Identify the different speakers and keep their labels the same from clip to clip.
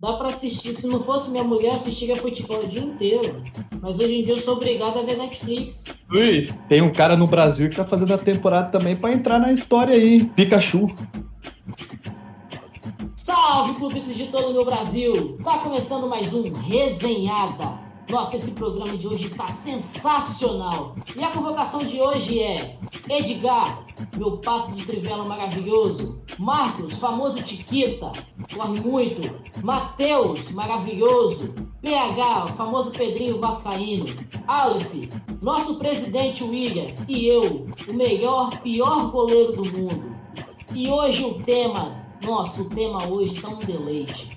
Speaker 1: Dá pra assistir. Se não fosse minha mulher, eu assistiria futebol o dia inteiro. Mas hoje em dia eu sou obrigado a ver Netflix.
Speaker 2: Ui, tem um cara no Brasil que tá fazendo a temporada também pra entrar na história aí. Pikachu.
Speaker 1: Salve, clubistas de todo o meu Brasil! Tá começando mais um Resenhada. Nossa, esse programa de hoje está sensacional. E a convocação de hoje é Edgar, meu passe de trivela maravilhoso. Marcos, famoso Tiquita, corre muito. Matheus, maravilhoso. PH, famoso Pedrinho Vascaíno. Aleph, nosso presidente William. E eu, o melhor, pior goleiro do mundo. E hoje o tema, nossa, o tema hoje tá um deleite.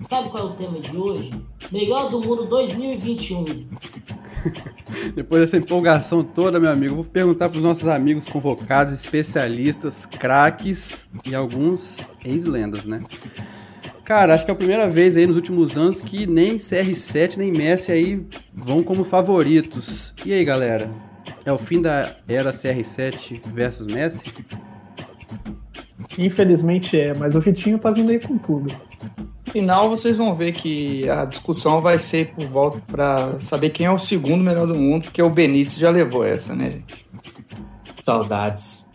Speaker 1: Sabe qual é o tema de hoje? Melhor do mundo 2021.
Speaker 3: Depois dessa empolgação toda, meu amigo, vou perguntar para os nossos amigos convocados, especialistas, craques e alguns ex-lendas, né? Cara, acho que é a primeira vez aí nos últimos anos que nem CR7 nem Messi aí vão como favoritos. E aí, galera? É o fim da era CR7 versus Messi?
Speaker 4: Infelizmente é, mas o Vitinho tá vindo aí com tudo.
Speaker 5: No final, vocês vão ver que a discussão vai ser por volta para saber quem é o segundo melhor do mundo, porque o Benítez já levou essa, né, gente?
Speaker 2: Saudades.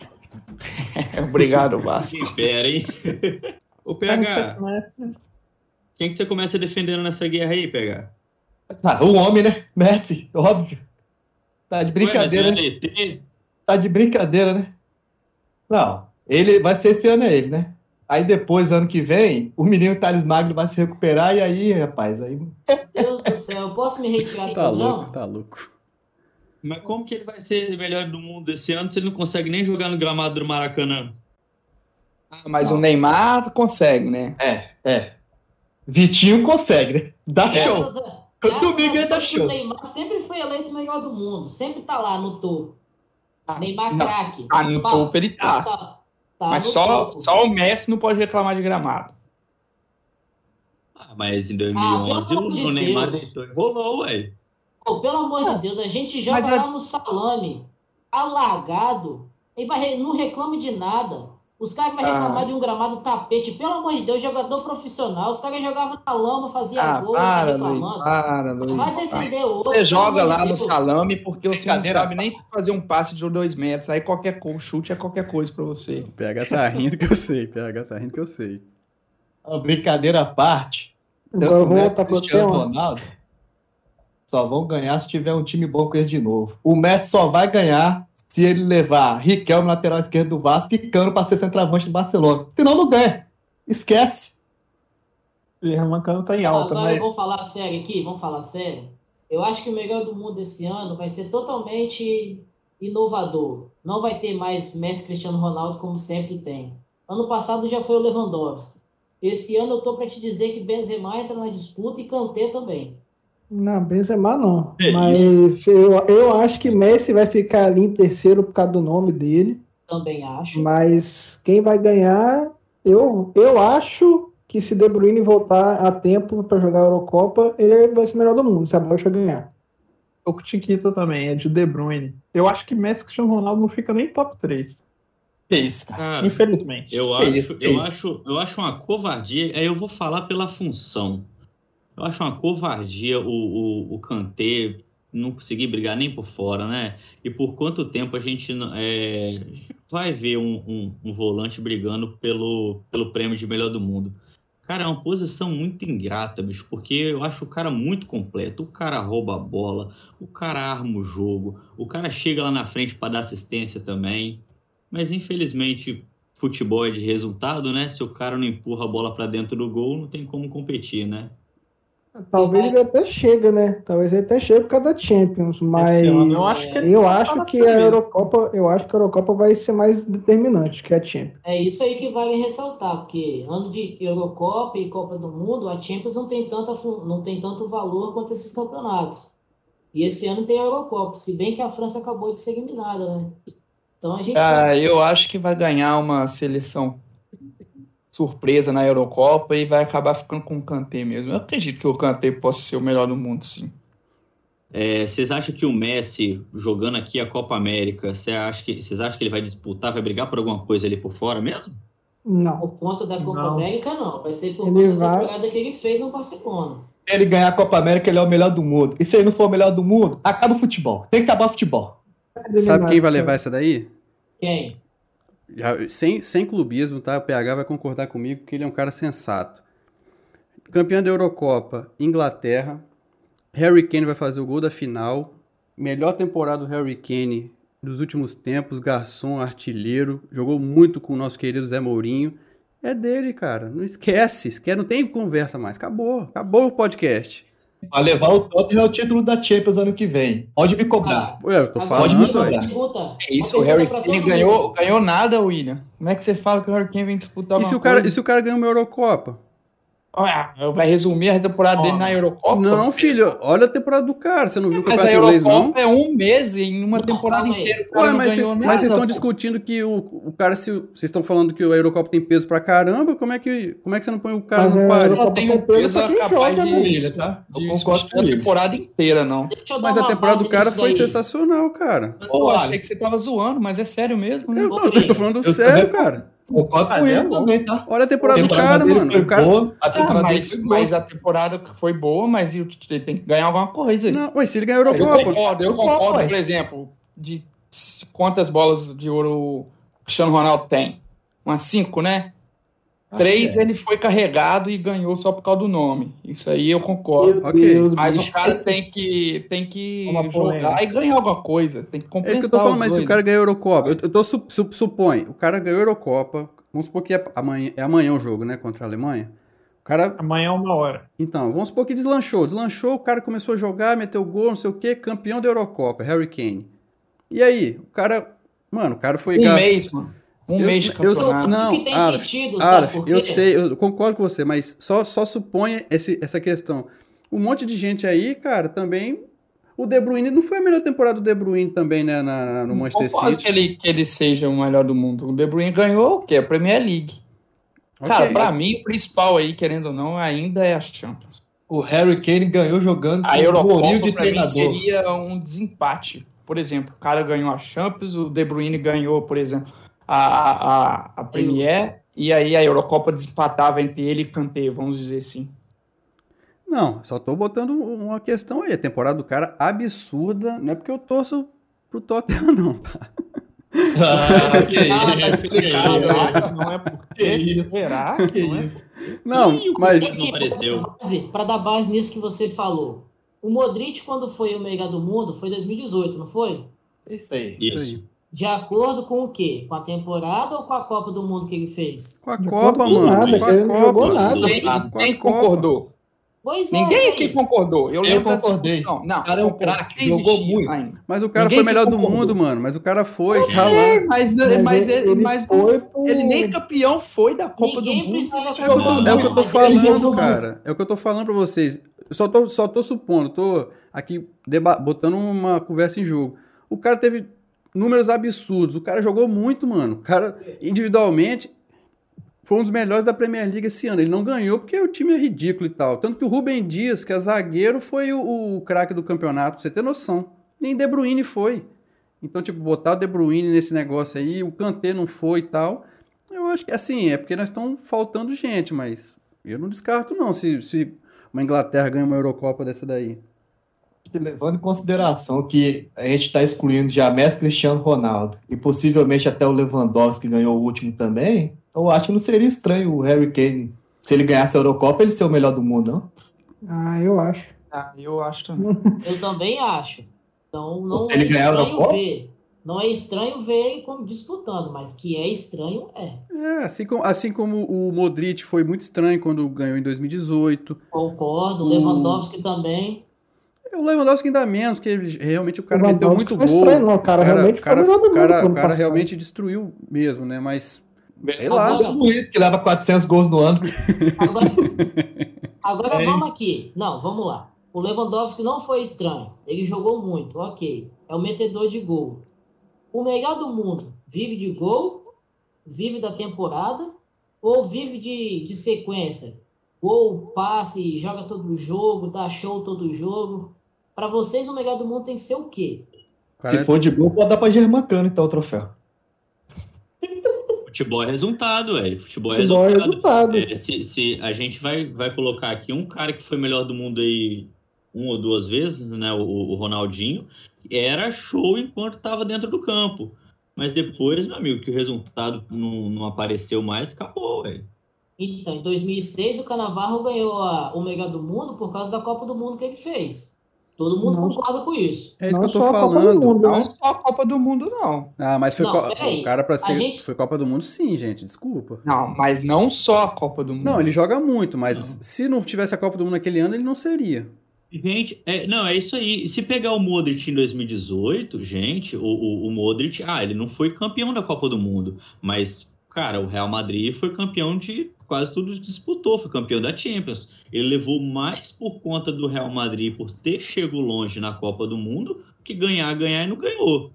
Speaker 5: Obrigado, Vasco.
Speaker 6: Espera, hein? Ô, PH, quem que você começa defendendo nessa guerra aí, PH?
Speaker 2: Ah, o homem, né? Messi, óbvio. Tá de brincadeira,
Speaker 6: Ué,
Speaker 2: né?
Speaker 6: é?
Speaker 2: Tá de brincadeira, né? Não, ele vai ser esse ano é ele, né? Aí depois, ano que vem, o menino Thales Magno vai se recuperar e aí, rapaz, aí.
Speaker 1: Deus do céu, eu posso me retirar do
Speaker 3: Tá louco, tá louco.
Speaker 6: Mas como que ele vai ser melhor do mundo esse ano se ele não consegue nem jogar no gramado do Maracanã?
Speaker 5: Ah, mas o Neymar consegue, né?
Speaker 2: É, é. Vitinho consegue, né? Dá show.
Speaker 1: Graças
Speaker 2: Domingo ele dá show.
Speaker 1: O Neymar sempre foi eleito o melhor do mundo. Sempre tá lá no topo.
Speaker 5: Ah,
Speaker 1: Neymar
Speaker 5: não.
Speaker 1: craque.
Speaker 5: Ah, no topo ele tá.
Speaker 1: passa- tá
Speaker 5: mas só,
Speaker 1: topo.
Speaker 5: só o Messi não pode reclamar de gramado.
Speaker 6: Ah, mas em
Speaker 1: Ah,
Speaker 6: 2011
Speaker 1: pelo
Speaker 6: o
Speaker 1: de
Speaker 6: Neymar deitou e rolou, ué.
Speaker 1: Pô, pelo amor de Deus, a gente joga
Speaker 5: mas
Speaker 1: lá no salame, alagado, e vai, não reclama de nada. Os caras que vai
Speaker 5: Ah.
Speaker 1: reclamar de um gramado tapete, pelo amor de Deus, jogador profissional, os caras jogavam na lama, fazia
Speaker 5: Ah,
Speaker 1: gol, tá
Speaker 5: para, Luiz,
Speaker 1: reclamando.
Speaker 5: para, Luiz.
Speaker 1: Vai defender outro.
Speaker 5: Você joga lá no salame porque você não sabe nem fazer um passe de dois metros. Aí qualquer chute é qualquer coisa pra você.
Speaker 3: O PH tá rindo que eu sei, PH tá rindo que eu sei.
Speaker 2: Uma brincadeira à parte. Tanto
Speaker 4: eu vou
Speaker 2: o Messi
Speaker 4: voltar pro
Speaker 2: Cristiano. Ronaldo só vão ganhar se tiver um time bom com eles de novo. O Messi só vai ganhar se ele levar Riquelme, lateral esquerdo do Vasco, e Cano para ser centroavante do Barcelona. Senão não ganha. Esquece.
Speaker 4: O Hermancano tá em alta,
Speaker 1: Agora
Speaker 4: mas
Speaker 1: vamos falar sério aqui, vamos falar sério. Eu acho que o melhor do mundo esse ano vai ser totalmente inovador. Não vai ter mais Messi Cristiano Ronaldo como sempre tem. Ano passado já foi o Lewandowski. Esse ano eu tô para te dizer que Benzema entra na disputa e Kanté também.
Speaker 4: Não, Benzema não.
Speaker 2: É
Speaker 4: Mas eu, eu acho que Messi vai ficar ali em terceiro por causa do nome dele.
Speaker 1: Também acho.
Speaker 4: Mas quem vai ganhar, eu, eu acho que se De Bruyne voltar a tempo para jogar a Eurocopa, ele vai ser o melhor do mundo, se a Bélgica ganhar.
Speaker 7: O Tiquita também, é de De Bruyne. Eu acho que Messi e Cristiano Ronaldo não fica nem top 3.
Speaker 2: Que isso, cara.
Speaker 6: Cara,
Speaker 7: Infelizmente.
Speaker 6: eu acho,
Speaker 2: isso, que
Speaker 6: eu
Speaker 2: isso.
Speaker 6: acho, eu acho uma covardia. Aí eu vou falar pela função. Eu acho uma covardia o, o, o Kanté não conseguir brigar nem por fora, né? E por quanto tempo a gente é, vai ver um, um, um volante brigando pelo, pelo prêmio de melhor do mundo? Cara, é uma posição muito ingrata, bicho, porque eu acho o cara muito completo. O cara rouba a bola, o cara arma o jogo, o cara chega lá na frente para dar assistência também. Mas infelizmente, futebol é de resultado, né? Se o cara não empurra a bola para dentro do gol, não tem como competir, né?
Speaker 4: Talvez ele até chega, né? Talvez ele até chegue por causa da Champions, mas
Speaker 7: eu acho que
Speaker 4: eu acho que a. Eurocopa, eu acho que a Eurocopa vai ser mais determinante que a Champions.
Speaker 1: É isso aí que vale ressaltar, porque ano de Eurocopa e Copa do Mundo, a Champions não tem, tanta, não tem tanto valor quanto esses campeonatos. E esse ano tem a Eurocopa, se bem que a França acabou de ser eliminada, né? Então a gente
Speaker 5: Ah, eu acho que vai ganhar uma seleção surpresa na Eurocopa e vai acabar ficando com o Kanté mesmo. Eu acredito que o Kanté possa ser o melhor do mundo, sim.
Speaker 6: É, vocês acham que o Messi, jogando aqui a Copa América, você acha que, vocês acham que ele vai disputar, vai brigar por alguma coisa ali por fora mesmo?
Speaker 4: Não.
Speaker 1: Por conta da Copa
Speaker 7: Não.
Speaker 1: América, não. Vai ser por
Speaker 4: Ele
Speaker 1: conta da
Speaker 4: vai-
Speaker 1: temporada que ele fez no Barcelona.
Speaker 2: Se ele ganhar a Copa América, ele é o melhor do mundo. E se ele não for o melhor do mundo, acaba o futebol. Tem que acabar o futebol.
Speaker 3: Sabe quem vai levar essa daí?
Speaker 1: Quem?
Speaker 3: Já- sem, sem clubismo, tá? O PH vai concordar comigo porque ele é um cara sensato. Campeão da Eurocopa, Inglaterra. Harry Kane vai fazer o gol da final. Melhor temporada do Harry Kane dos últimos tempos. Garçom, artilheiro. Jogou muito com o nosso querido Zé Mourinho. É dele, cara. Não esquece. esquece. Não tem conversa mais. Acabou. Acabou o podcast.
Speaker 2: Vai levar o Tottenham ao título da Champions ano que vem. Pode me cobrar.
Speaker 3: Ué, eu tô
Speaker 1: Agora,
Speaker 2: Pode
Speaker 3: falando,
Speaker 2: me
Speaker 3: ué.
Speaker 2: cobrar.
Speaker 1: pergunta.
Speaker 5: É isso, o Harry Kane ganhou, ganhou nada, William. Como é que você fala que o Harry Kane vem disputar
Speaker 3: E
Speaker 5: uma
Speaker 3: se, o cara,
Speaker 5: coisa?
Speaker 3: e se o cara ganhar uma Eurocopa?
Speaker 5: Ah, vai resumir a temporada dele na Eurocopa?
Speaker 3: Não, filho. Olha a temporada do cara. Você não viu o
Speaker 5: Mas a
Speaker 3: campeonato inglês, não?
Speaker 5: Eurocopa é um mês em uma
Speaker 1: Não,
Speaker 5: temporada inteira. O cara
Speaker 3: Ué, mas vocês mas estão discutindo que o, o cara, se o- vocês estão falando que a Eurocopa tem peso pra caramba, como é que, como é que você não põe o cara
Speaker 4: Mas
Speaker 3: no páreo?
Speaker 5: Ela tem um
Speaker 4: peso
Speaker 5: capaz
Speaker 4: joga,
Speaker 5: de,
Speaker 4: né,
Speaker 2: William, tá? Eu
Speaker 5: de
Speaker 2: concordo
Speaker 5: substituir
Speaker 2: com
Speaker 5: a temporada inteira, não.
Speaker 1: Eu
Speaker 3: Mas a temporada do cara foi
Speaker 1: daí.
Speaker 3: sensacional, cara.
Speaker 5: Eu achei que você tava zoando, mas é sério mesmo. né?
Speaker 3: Eu, não, eu tô falando
Speaker 2: eu
Speaker 3: sério,
Speaker 2: também-
Speaker 3: cara.
Speaker 2: Concordo com ele também, tá?
Speaker 3: Olha a temporada do
Speaker 2: temporada
Speaker 3: cara,
Speaker 2: dele
Speaker 3: mano.
Speaker 2: foi
Speaker 3: O cara...
Speaker 2: boa, a
Speaker 5: Ah,
Speaker 2: temporada dele
Speaker 5: mas,
Speaker 2: foi boa.
Speaker 5: mas a temporada foi boa, mas ele tem que ganhar alguma coisa. aí.
Speaker 3: Não, ué, se ele ganhar a
Speaker 5: Eu
Speaker 3: Eurocopa.
Speaker 5: concordo, eu concordo,
Speaker 2: ué.
Speaker 5: por exemplo, de quantas bolas de ouro o Cristiano Ronaldo tem? Umas cinco, né? Três
Speaker 2: é.
Speaker 5: ele foi carregado e ganhou só por causa do nome. Isso aí eu concordo.
Speaker 4: Meu
Speaker 3: Ok.
Speaker 4: Deus,
Speaker 5: Mas
Speaker 4: bicho.
Speaker 5: o cara tem que, tem que
Speaker 7: Uma
Speaker 5: jogar e ganhar alguma coisa. Tem que
Speaker 3: É
Speaker 5: completar
Speaker 3: isso que eu tô falando, mas se o cara ganhou a Eurocopa, eu, eu tô su, su- supõe, o cara ganhou a Eurocopa, vamos supor que é amanhã, é amanhã o jogo, né, contra a Alemanha. O cara
Speaker 7: Amanhã é uma hora.
Speaker 3: Então, vamos supor que deslanchou. Deslanchou, o cara começou a jogar, meteu gol, não sei o quê, campeão da Eurocopa, Harry Kane. E aí, o cara. Mano, o cara foi.
Speaker 5: Um
Speaker 3: gas-
Speaker 5: mês, mano. Um
Speaker 3: Eu-
Speaker 5: mês de
Speaker 3: eu-
Speaker 5: campeonato.
Speaker 3: não,
Speaker 1: Acho que tem sentido, sabe
Speaker 3: Aleph,
Speaker 1: por quê?
Speaker 3: eu sei, eu concordo com você, mas só, só suponha esse, essa questão. Um monte de gente aí, cara, também. O De Bruyne não foi a melhor temporada do De Bruyne também, né, na, na- no Manchester
Speaker 5: Concordo
Speaker 3: City.
Speaker 5: que ele, que ele seja o melhor do mundo. O De Bruyne ganhou o quê? A Premier League. Cara,
Speaker 3: Ok.
Speaker 5: pra mim, o principal aí, querendo ou não, ainda é a Champions.
Speaker 2: O Harry Kane ganhou jogando
Speaker 5: A
Speaker 2: com o Mourinho
Speaker 5: Eurocopa,
Speaker 2: de
Speaker 5: pra mim,
Speaker 2: treinador.
Speaker 5: seria um desempate. Por exemplo, o cara ganhou a Champions, o De Bruyne ganhou, por exemplo, a, a, a Premier, e aí a Eurocopa desempatava entre ele e Kanté, vamos dizer assim.
Speaker 3: Não, só tô botando uma questão aí. A temporada do cara absurda. Não é porque eu torço pro Tottenham, não, tá?
Speaker 2: Ah, que
Speaker 5: Ah, tá
Speaker 2: isso, que
Speaker 7: não é porque
Speaker 2: Que
Speaker 7: será?
Speaker 2: Que
Speaker 7: Não é
Speaker 2: isso.
Speaker 3: Mas.
Speaker 6: Não apareceu.
Speaker 1: Para dar base nisso que você falou. O Modric, quando foi o melhor do mundo, foi 2018, não foi?
Speaker 2: Isso aí.
Speaker 3: Isso
Speaker 6: Isso.
Speaker 3: aí.
Speaker 1: De acordo com o quê? Com a temporada ou com a Copa do Mundo que ele fez?
Speaker 3: Com a
Speaker 4: Não
Speaker 3: Copa, mano.
Speaker 4: nada,
Speaker 3: com
Speaker 4: que ele não jogou
Speaker 3: Copa.
Speaker 4: nada.
Speaker 3: A Copa.
Speaker 5: concordou?
Speaker 1: Pois é.
Speaker 5: Ninguém aqui concordou. Eu,
Speaker 2: Eu concordei.
Speaker 5: Não,
Speaker 2: O cara é um
Speaker 5: concordei,
Speaker 2: craque, jogou muito.
Speaker 5: ainda.
Speaker 3: Mas o cara
Speaker 5: Ninguém
Speaker 3: foi o melhor do mundo, mano. Mas o cara foi.
Speaker 5: Eu
Speaker 3: tá
Speaker 5: sei, mas,
Speaker 4: Mas
Speaker 5: mas,
Speaker 4: ele,
Speaker 5: ele, mas
Speaker 4: foi pro...
Speaker 5: ele nem campeão foi da Copa
Speaker 1: Ninguém
Speaker 5: do Mundo.
Speaker 1: precisa
Speaker 3: É o que eu tô,
Speaker 1: concordar,
Speaker 3: é o que eu tô falando, cara. É o que eu tô falando pra vocês. Eu só tô, só tô supondo, tô aqui botando uma conversa em jogo. O cara teve números absurdos. O cara jogou muito, mano. O cara, individualmente, foi um dos melhores da Premier League esse ano. Ele não ganhou porque o time é ridículo e tal. Tanto que o Rubem Dias, que é zagueiro, foi o, o craque do campeonato, pra você ter noção. Nem De Bruyne foi. Então, tipo, botar o De Bruyne nesse negócio aí, o Kanté não foi e tal. Eu acho que, assim, é porque nós estamos faltando gente, mas eu não descarto não se, se uma Inglaterra ganha uma Eurocopa dessa daí.
Speaker 2: Que levando em consideração que a gente está excluindo já Messi, Cristiano Ronaldo e possivelmente até o Lewandowski que ganhou o último também, eu acho que não seria estranho o Harry Kane, se ele ganhasse a Eurocopa, ele ser o melhor do mundo, não?
Speaker 4: Ah, eu acho.
Speaker 5: Ah, eu acho também.
Speaker 1: Eu também acho. Então não
Speaker 2: Se ele
Speaker 1: é
Speaker 2: ganhar a
Speaker 1: estranho
Speaker 2: Eurocopa?
Speaker 1: ver. Não é estranho ver ele como disputando, mas que é estranho é.
Speaker 3: É, assim como, assim como o Modric foi muito estranho quando ganhou em 2018.
Speaker 1: Concordo.
Speaker 3: O-
Speaker 1: Lewandowski também.
Speaker 3: O Lewandowski ainda menos, porque realmente o cara
Speaker 4: O
Speaker 3: meteu muito
Speaker 4: foi
Speaker 3: gol.
Speaker 4: estranho, não. O cara realmente
Speaker 3: o cara,
Speaker 4: foi o melhor do
Speaker 3: cara-
Speaker 4: mundo
Speaker 3: o cara realmente destruiu mesmo, né? Mas, sei lá.
Speaker 1: Agora-
Speaker 2: O Luiz, que leva 400 gols no ano.
Speaker 1: Agora, agora
Speaker 2: É.
Speaker 1: vamos aqui. Não, vamos lá. O Lewandowski não foi estranho. Ele jogou muito, ok. É o metedor de gol. O melhor do mundo vive de gol, vive da temporada ou vive de, de sequência? Gol, passe, joga todo o jogo, dá show todo o jogo. Para vocês, o melhor do mundo tem que ser o quê?
Speaker 3: Cara
Speaker 2: Se for de gol, pode dar pra Germancano, então, o troféu.
Speaker 6: futebol é resultado, velho. Futebol é
Speaker 4: Futebol é
Speaker 6: resultado.
Speaker 4: resultado.
Speaker 6: É, se, se a gente vai, vai colocar aqui um cara que foi melhor do mundo aí uma ou duas vezes, né? O, o Ronaldinho, era show enquanto estava dentro do campo. Mas depois, meu amigo, que o resultado não, não apareceu mais, acabou, velho.
Speaker 1: Então, em 2006, o Canavarro ganhou a- o melhor do mundo por causa da Copa do Mundo que ele fez. Todo mundo
Speaker 4: Não.
Speaker 1: concorda com isso.
Speaker 3: É isso
Speaker 4: Não
Speaker 3: que eu tô
Speaker 4: só a Copa do
Speaker 3: falando.
Speaker 4: Mundo,
Speaker 5: Não
Speaker 4: né?
Speaker 5: só a Copa do Mundo, não.
Speaker 3: Ah, mas foi
Speaker 1: Não,
Speaker 3: co- o cara pra
Speaker 1: A
Speaker 3: ser.
Speaker 1: gente-
Speaker 3: Foi Copa do Mundo, sim, gente. Desculpa.
Speaker 5: Não, mas não só a Copa do Mundo.
Speaker 3: Não, ele joga muito, mas se não tivesse a Copa do Mundo naquele ano, ele não seria.
Speaker 6: Gente, é, não, é isso aí. Se pegar o Modric em 2018, gente, o, o, o Modric, ah, ele não foi campeão da Copa do Mundo, mas, cara, o Real Madrid foi campeão de quase tudo disputou, foi campeão da Champions. Ele levou mais por conta do Real Madrid por ter chegado longe na Copa do Mundo que ganhar, ganhar e não ganhou.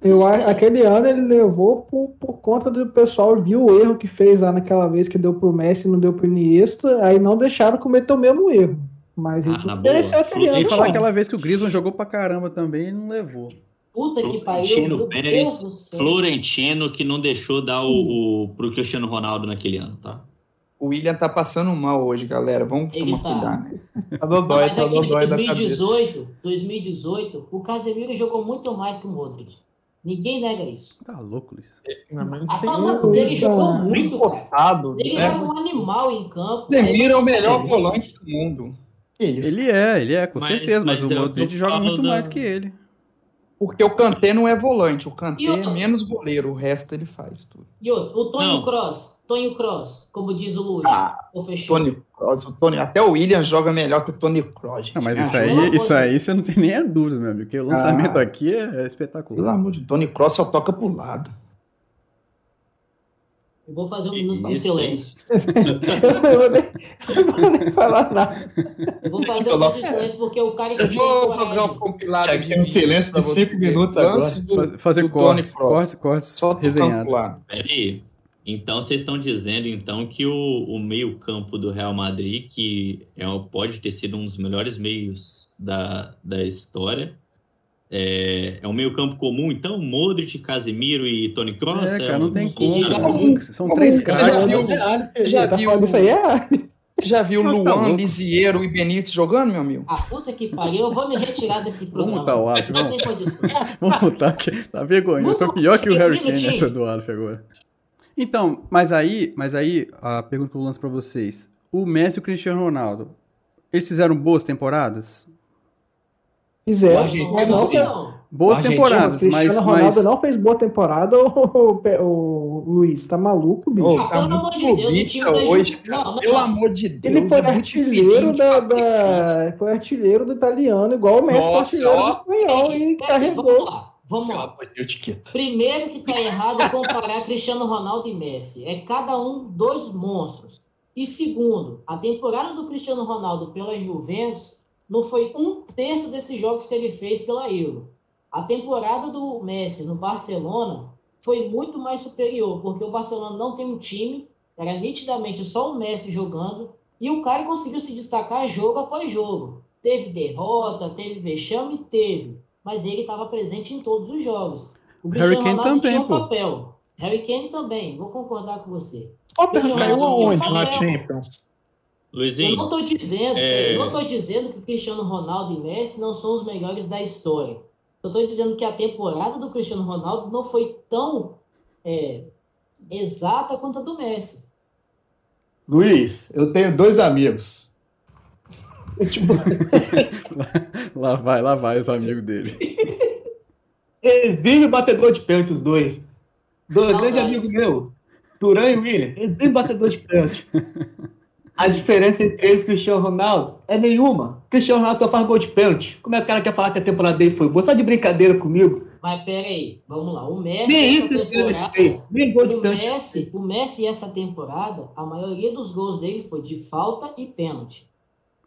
Speaker 4: Eu, aquele ano ele levou por, por conta do pessoal viu o erro que fez lá naquela vez que deu pro Messi e não deu pro Iniesta, aí não deixaram cometer o mesmo erro. Mas ele
Speaker 6: Ah, na
Speaker 4: mereceu
Speaker 6: boa.
Speaker 4: aquele
Speaker 6: Sem
Speaker 3: Sem
Speaker 4: ano.
Speaker 3: falar aquela vez que o Griezmann jogou pra caramba também e não levou.
Speaker 1: Puta que pariu,
Speaker 6: Pérez. Florentino, que não deixou dar o, o, pro Cristiano Ronaldo naquele ano, tá?
Speaker 5: O William tá passando mal hoje, galera. Vamos
Speaker 1: Ele
Speaker 5: tomar
Speaker 1: tá.
Speaker 5: cuidado. né?
Speaker 7: Tá dodói,
Speaker 1: Mas
Speaker 7: tá
Speaker 1: aqui em
Speaker 7: dodói da cabeça.
Speaker 1: 2018, 2018, o Casemiro jogou muito mais que o Modric. Ninguém nega isso.
Speaker 3: Tá louco, Luiz.
Speaker 7: Não, mas
Speaker 1: Ah,
Speaker 7: sem
Speaker 1: tá
Speaker 7: um
Speaker 1: louco, ele jogou muito, cara. Ele
Speaker 7: né?
Speaker 1: era um animal em campo.
Speaker 5: Casemiro é o melhor volante do mundo.
Speaker 3: Ele é, ele é, com
Speaker 6: Mas-
Speaker 3: certeza, mas,
Speaker 6: mas
Speaker 3: o Modric joga muito
Speaker 6: da-
Speaker 3: mais que ele.
Speaker 5: Porque o Kanté não é volante. O Kanté é menos goleiro. O resto ele faz tudo.
Speaker 1: E outro, o Tonho. Cross, Tonho Cross, como diz o Luiz,
Speaker 5: Ah,
Speaker 1: o fechou.
Speaker 5: Tony Kroos. O Tony, até o William joga melhor que o Tony Kroos.
Speaker 3: Não, mas
Speaker 5: Ah,
Speaker 3: isso aí, isso aí você não tem nem a dúvida, meu amigo. Porque o lançamento
Speaker 5: Ah.
Speaker 3: aqui é, é
Speaker 5: Pelo
Speaker 3: espetacular.
Speaker 5: amor de Deus, Tony Kroos só toca pro lado.
Speaker 1: Eu vou fazer um minuto de silêncio.
Speaker 4: Eu não vou nem, eu vou nem falar nada.
Speaker 1: Eu vou fazer um minuto de silêncio porque o cara que
Speaker 5: Eu vou jogar um compilado
Speaker 2: um silêncio de
Speaker 5: você
Speaker 2: cinco
Speaker 5: ver.
Speaker 2: minutos
Speaker 5: Lances do-
Speaker 3: Faz- fazer
Speaker 5: do Tony
Speaker 3: cortes, cortes, cortes,
Speaker 5: Só
Speaker 3: resenhado.
Speaker 6: Peraí. Então vocês estão dizendo então que o, o meio-campo do Real Madrid, que é, pode ter sido um dos melhores meios da, da história, é, é um meio-campo comum, então? Modric, Casemiro e Toni Kroos?
Speaker 3: É, cara, não
Speaker 6: um-
Speaker 3: tem
Speaker 6: um-
Speaker 3: como. Cara. São três
Speaker 5: Você já
Speaker 3: caras.
Speaker 5: viu- já
Speaker 4: tá
Speaker 5: viu-
Speaker 4: falando isso aí? É,
Speaker 5: Você já viu
Speaker 3: Nossa, tá
Speaker 5: Luan. Lisiero e Benítez jogando, meu amigo?
Speaker 1: A puta que pariu, eu vou me retirar desse
Speaker 3: Vamos
Speaker 1: programa.
Speaker 3: mutar o Alf,
Speaker 1: Não
Speaker 3: vamos.
Speaker 1: tem condição.
Speaker 3: Vamos botar porque tá vergonha. Foi pior que o Harry Kane essa do Alf agora. Então, mas aí, mas aí, a pergunta que eu lanço pra vocês. O Messi e o Cristiano Ronaldo, eles fizeram boas temporadas?
Speaker 4: Fizeram.
Speaker 5: Argentina,
Speaker 4: Mas não.
Speaker 3: Boas
Speaker 5: O Argentina,
Speaker 3: temporadas,
Speaker 4: o
Speaker 3: mas,
Speaker 4: Cristiano Ronaldo
Speaker 3: mas
Speaker 4: não fez boa temporada, o, o, Luiz, tá maluco, bicho?
Speaker 5: Tá
Speaker 1: pelo amor de Deus, o time da
Speaker 5: hoje,
Speaker 1: Não, não,
Speaker 5: Pelo
Speaker 1: não.
Speaker 5: amor de Deus.
Speaker 4: Ele foi
Speaker 5: é
Speaker 4: artilheiro da, da- Foi artilheiro do italiano, igual o Messi foi artilheiro do
Speaker 5: ó.
Speaker 4: espanhol e carregou.
Speaker 1: Vamos lá, vamos lá. Primeiro que tá errado é comparar Cristiano Ronaldo e Messi. É cada um dois monstros. E segundo, a temporada do Cristiano Ronaldo pela Juventus não foi um terço desses jogos que ele fez pela Euro. A temporada do Messi no Barcelona foi muito mais superior, porque o Barcelona não tem um time, era nitidamente só o Messi jogando, e o cara conseguiu se destacar jogo após jogo. Teve derrota, teve vexame, teve, mas ele estava presente em todos os jogos. O
Speaker 3: Harry
Speaker 1: Cristiano
Speaker 3: Kane
Speaker 1: Ronaldo
Speaker 3: também,
Speaker 1: tinha um
Speaker 3: pô.
Speaker 1: papel. Harry Kane também, vou concordar com você.
Speaker 7: Tottenham
Speaker 1: Deixa eu
Speaker 7: caiu
Speaker 1: resolver
Speaker 7: aonde
Speaker 1: o
Speaker 7: na
Speaker 1: papel.
Speaker 7: Champions?
Speaker 1: Eu
Speaker 6: Luizinho,
Speaker 1: não estou dizendo,
Speaker 6: É.
Speaker 1: eu não tô dizendo que Cristiano Ronaldo e Messi não são os melhores da história. Eu estou dizendo que a temporada do Cristiano Ronaldo não foi tão é, exata quanto a do Messi.
Speaker 2: Luiz, eu tenho dois amigos.
Speaker 3: lá vai, lá vai os amigos dele.
Speaker 2: Exímio batedor de pênalti, os dois. Dois grandes amigos meus. Turan e William. Exímio batedor de pênalti. A diferença entre eles e Cristiano Ronaldo é nenhuma. Cristiano Ronaldo só faz gol de pênalti. Como é que o cara quer falar que a temporada dele foi boa? Só de brincadeira comigo.
Speaker 1: Mas peraí, vamos lá. O Messi,
Speaker 2: Nem isso
Speaker 1: temporada,
Speaker 2: fez. Nem gol de
Speaker 1: o
Speaker 2: pênalti.
Speaker 1: Messi, o Messi, essa temporada, a maioria dos gols dele foi de falta e pênalti.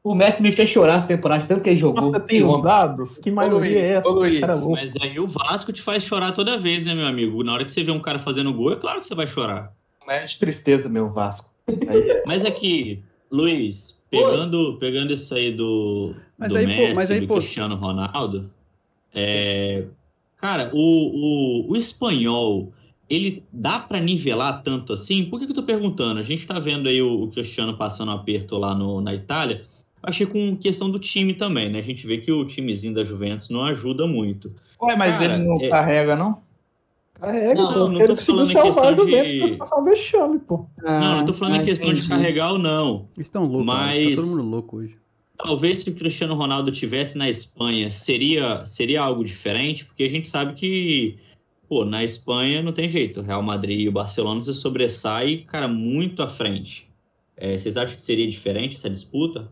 Speaker 2: O Messi me fez chorar essa temporada, tanto que ele jogou.
Speaker 7: Nossa, tem os dados? Que maioria
Speaker 5: Luiz,
Speaker 7: é
Speaker 5: Luiz,
Speaker 7: essa? Louco.
Speaker 6: mas aí o Vasco te faz chorar toda vez, né, meu amigo? Na hora que você vê um cara fazendo gol, é claro que você vai chorar.
Speaker 2: É de tristeza, meu Vasco.
Speaker 6: Mas é que, Luiz, pegando, pegando isso aí do,
Speaker 3: Mas
Speaker 6: do
Speaker 3: aí, pô,
Speaker 6: Messi
Speaker 3: mas aí,
Speaker 6: do
Speaker 3: pô-
Speaker 6: Cristiano Ronaldo, é, cara, o, o, o espanhol ele dá para nivelar tanto assim? Por que, que eu tô perguntando? A gente tá vendo aí o, o Cristiano passando aperto lá no, na Itália. Achei com questão do time também, né? A gente vê que o timezinho da Juventus não ajuda muito.
Speaker 5: Ué, mas
Speaker 6: Cara,
Speaker 5: ele não
Speaker 6: é-
Speaker 5: carrega, não?
Speaker 4: Carrega,
Speaker 1: Não,
Speaker 4: então,
Speaker 6: não
Speaker 4: ele
Speaker 6: tô falando em questão de-
Speaker 4: pra passar o vexame, pô.
Speaker 6: não, não tô falando
Speaker 5: Ah,
Speaker 6: em questão de
Speaker 5: entendi.
Speaker 6: carregar ou não.
Speaker 3: Eles estão loucos,
Speaker 6: Mas-
Speaker 3: tá todo mundo louco hoje.
Speaker 6: Talvez se o Cristiano Ronaldo tivesse na Espanha, seria, seria algo diferente, porque a gente sabe que, pô, na Espanha não tem jeito. O Real Madrid e o Barcelona se sobressai, cara, muito à frente. É, vocês acham que seria diferente essa disputa?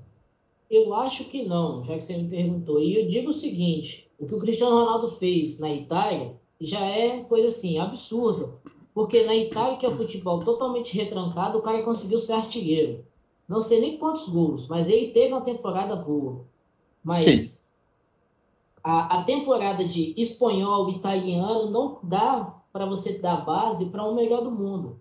Speaker 1: Eu acho que não, já que você me perguntou. E eu digo o seguinte: o que o Cristiano Ronaldo fez na Itália já é coisa assim, absurda. Porque na Itália, que é o futebol totalmente retrancado, o cara conseguiu ser artilheiro. Não sei nem quantos gols, mas ele teve uma temporada boa. Mas a, a temporada de espanhol, italiano, não dá para você dar base para o melhor do mundo.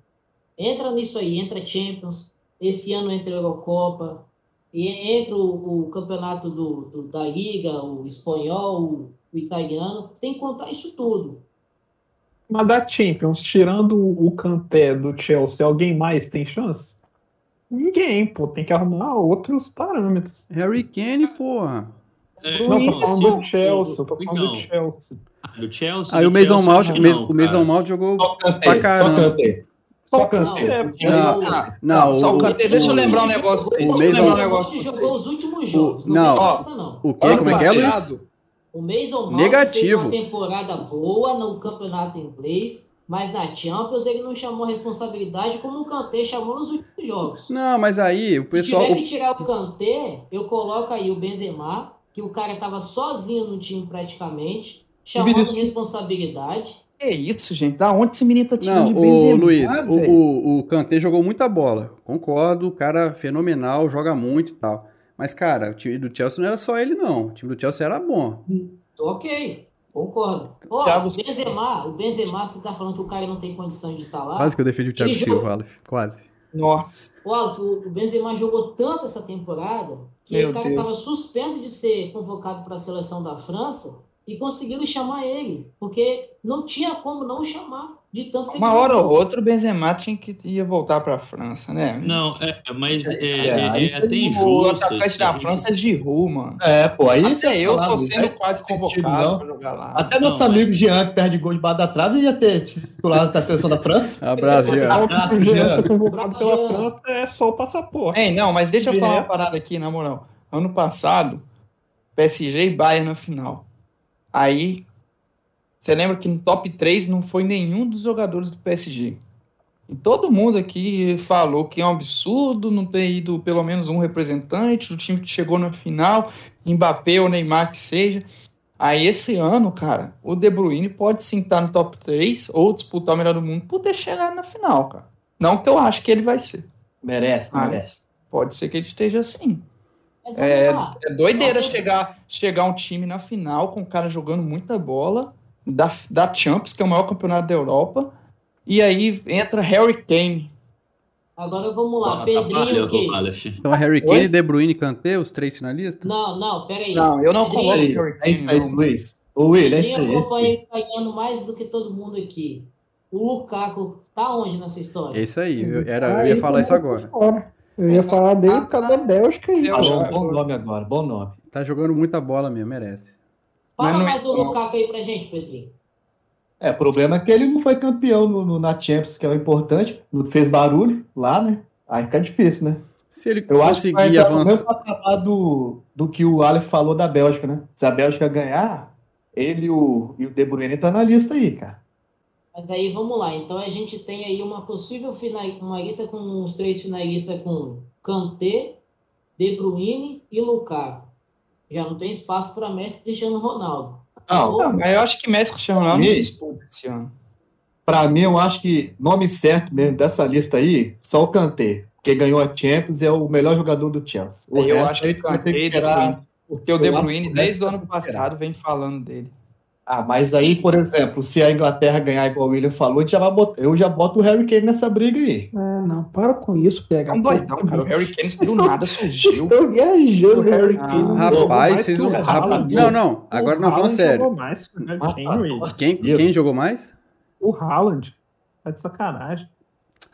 Speaker 1: Entra nisso aí, entra Champions, esse ano entra Eurocopa, e entra o, o campeonato do, do- da Liga, o espanhol, o, o italiano, tem que contar isso tudo.
Speaker 7: Mas da Champions, tirando o Kanté do Chelsea, alguém mais tem chance? Ninguém, pô. Tem que arrumar outros parâmetros.
Speaker 3: Harry Kane, porra.
Speaker 6: É,
Speaker 7: Não, tô falando do Chelsea, eu tô falando
Speaker 6: Então,
Speaker 7: do Chelsea.
Speaker 6: do Chelsea.
Speaker 3: Aí
Speaker 6: do
Speaker 3: o Mason Mount,
Speaker 6: que
Speaker 3: o Mason-
Speaker 6: não.
Speaker 3: Mount jogou
Speaker 2: Só
Speaker 3: pra
Speaker 2: cantei, só
Speaker 3: caramba.
Speaker 2: cantei. Só
Speaker 1: Não,
Speaker 2: cantei.
Speaker 7: É,
Speaker 3: Não,
Speaker 1: o-
Speaker 3: Não,
Speaker 5: só o Kanté, deixa eu lembrar um negócio.
Speaker 3: o Mason-.
Speaker 1: Mount jogou os últimos jogos. Não,
Speaker 3: não.
Speaker 1: tem
Speaker 3: Ó,
Speaker 1: essa, não.
Speaker 3: o quê?
Speaker 5: Ano
Speaker 3: Como é que é, Luiz?
Speaker 1: O Mason Mount
Speaker 3: Negativo.
Speaker 1: fez uma temporada boa no campeonato inglês, mas na Champions ele não chamou a responsabilidade como o Kanté chamou nos últimos jogos.
Speaker 3: Não, mas aí o
Speaker 1: Se
Speaker 3: pessoal.
Speaker 1: tiver que tirar o Kanté, eu coloco aí o Benzema, que o cara tava sozinho no time praticamente, chamando
Speaker 2: Vinícius.
Speaker 1: responsabilidade.
Speaker 5: Que isso, gente? Da onde esse menino tá tirando
Speaker 3: Não,
Speaker 5: de
Speaker 3: o
Speaker 5: Benzema,
Speaker 3: Luiz,
Speaker 5: velho?
Speaker 3: o, o, o Kanté jogou muita bola. Concordo, o cara fenomenal, joga muito e tal. Mas, cara, o time do Chelsea não era só ele, não. O time do Chelsea era bom.
Speaker 1: Ok, concordo. Ó,
Speaker 5: Thiago-
Speaker 1: o Benzema, o Benzema, você tá falando que o cara não tem condição de estar lá.
Speaker 3: Quase que eu defendi o Thiago
Speaker 1: Ele
Speaker 3: Silva,
Speaker 1: jogou-
Speaker 3: Aleph. Quase.
Speaker 5: Nossa.
Speaker 1: Ó, o Benzema jogou tanto essa temporada que
Speaker 5: Meu
Speaker 1: o cara
Speaker 5: Deus.
Speaker 1: estava suspenso de ser convocado para a seleção da França e conseguiram chamar ele, porque não tinha como não chamar de tanto que
Speaker 5: Uma
Speaker 1: ele
Speaker 5: hora ou outra o Benzema tinha que ia voltar pra França, né?
Speaker 6: Não, é, mas é,
Speaker 2: É,
Speaker 6: é- é até injusto.
Speaker 5: O atacante da
Speaker 6: a
Speaker 5: França é Giroud, mano.
Speaker 2: É, pô, aí
Speaker 5: Até
Speaker 2: você
Speaker 5: eu tô sendo
Speaker 2: aí
Speaker 5: quase convocado pra jogar lá.
Speaker 2: Até nosso
Speaker 6: Não,
Speaker 2: amigo
Speaker 6: mas-
Speaker 2: Jean, que perde gol debaixo da trave, ia ter titular da seleção da França.
Speaker 3: Abraço, Jean.
Speaker 2: Abraço,
Speaker 7: Jean convocado pela. França é só o passaporte.
Speaker 5: Ei, não, mas deixa eu falar uma parada aqui, na moral. Ano passado, PSG e Bayern na final. Aí, você lembra que no top 3 não foi nenhum dos jogadores do PSG. E todo mundo aqui falou que é um absurdo não ter ido pelo menos um representante do time que chegou na final, Mbappé ou Neymar que seja. Aí esse ano, cara, o De Bruyne pode sim estar no top 3 ou disputar o melhor do mundo por ter chegado na final, cara. Não que eu acho que ele vai ser.
Speaker 2: Merece, merece.
Speaker 5: Pode ser que ele esteja assim. É, é doideira
Speaker 1: Nossa.
Speaker 5: chegar, chegar um time na final com um cara jogando muita bola da, da Champions, que é o maior campeonato da Europa, e aí entra Harry Kane.
Speaker 1: Agora vamos lá,
Speaker 6: atrapalha
Speaker 1: Pedrinho o
Speaker 6: o
Speaker 1: quê?
Speaker 6: Aleph.
Speaker 3: Então é Harry Kane,
Speaker 5: Oi?
Speaker 3: De Bruyne e Kanté, os três finalistas?
Speaker 1: Não, não, peraí.
Speaker 5: Não, eu não coloco Harry
Speaker 2: é isso
Speaker 5: Kane.
Speaker 2: aí. Luiz. Ô, Will, é isso aí. É isso
Speaker 1: acompanha
Speaker 2: aí.
Speaker 1: ele ganhando mais do que todo mundo aqui. O Lukaku tá onde nessa história?
Speaker 3: É isso aí, eu, era, eu ia falar isso agora.
Speaker 4: fora. Eu ia falar dele por causa da Bélgica aí.
Speaker 5: Já-
Speaker 2: Bom, bom nome agora, bom nome.
Speaker 3: Tá jogando muita bola mesmo, merece.
Speaker 1: Fala
Speaker 5: é-
Speaker 1: mais do Lukaku aí pra gente, Pedrinho.
Speaker 2: É, o problema é que ele não foi campeão no, no- na Champions, que é o importante. Não fez barulho lá, né? Aí fica difícil, né?
Speaker 3: Se ele
Speaker 2: Eu acho que
Speaker 3: conseguir
Speaker 2: entrar no
Speaker 3: avançar.
Speaker 2: mesmo do, do que o Aleph falou da Bélgica, né? Se a Bélgica ganhar, ele e o, e o De Bruyne estão na lista aí, cara.
Speaker 1: Mas aí vamos lá. Então a gente tem aí uma possível final, uma lista com os três finalistas com Kanté, De Bruyne e Lukaku. Já não tem espaço para Messi e Cristiano Ronaldo.
Speaker 2: Não,
Speaker 5: Não, eu acho que Messi e Cristiano Ronaldo não disputa esse ano.
Speaker 2: Pra mim, eu acho que nome certo mesmo dessa lista aí, só o Kanté. Porque ganhou a Champions e é o melhor jogador do Chelsea. O
Speaker 5: eu
Speaker 2: resto
Speaker 5: acho
Speaker 2: aí
Speaker 5: que
Speaker 2: vai ter que esperar.
Speaker 5: Porque o De Bruyne,
Speaker 2: que
Speaker 5: desde o ano
Speaker 2: que
Speaker 5: passado, vem falando dele.
Speaker 2: Ah, mas aí, por exemplo, se a Inglaterra ganhar igual o William falou, já vai botar- eu já boto o Harry Kane nessa briga aí.
Speaker 4: Ah, não, para com isso, pega.
Speaker 5: É um doidão, cara. O Harry Kane do
Speaker 4: Vocês
Speaker 5: nada surgiu.
Speaker 4: estão viajando,
Speaker 7: O Harry
Speaker 5: Ah,
Speaker 7: Kane não
Speaker 3: Rapaz, vocês não.
Speaker 7: o
Speaker 3: rap-
Speaker 7: Haaland.
Speaker 3: Não, não, agora não falando sério.
Speaker 7: jogou mais que o Harry Kane, Will.
Speaker 3: Quem, quem jogou mais?
Speaker 7: O Haaland. Tá de sacanagem.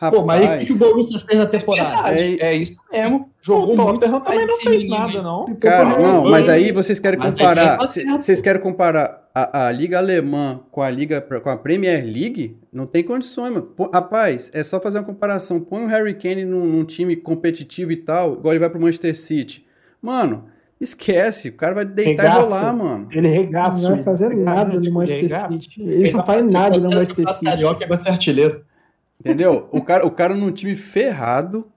Speaker 2: Pô, mas aí o que o
Speaker 3: Rapaz,
Speaker 2: Borussia fez na temporada?
Speaker 5: É, é isso mesmo.
Speaker 7: Jogou o
Speaker 5: muito.
Speaker 7: Tottenham também não fez nada, não.
Speaker 3: Cara, não, mas aí vocês querem comparar. Vocês querem comparar a, a Liga Alemã com a Liga com a Premier League? Não tem condições, mano. Pô, rapaz, é só fazer uma comparação. Põe o Harry Kane num, num time competitivo e tal, igual ele vai pro Manchester City. Mano, esquece. O cara vai deitar
Speaker 7: Regaça.
Speaker 3: e rolar, mano.
Speaker 7: Ele regaça.
Speaker 4: Não vai fazer nada no Manchester
Speaker 7: regaça.
Speaker 4: City. Ele não faz nada no Manchester City.
Speaker 2: Carioca vai ser artilheiro.
Speaker 3: Entendeu? O cara, o cara num time ferrado.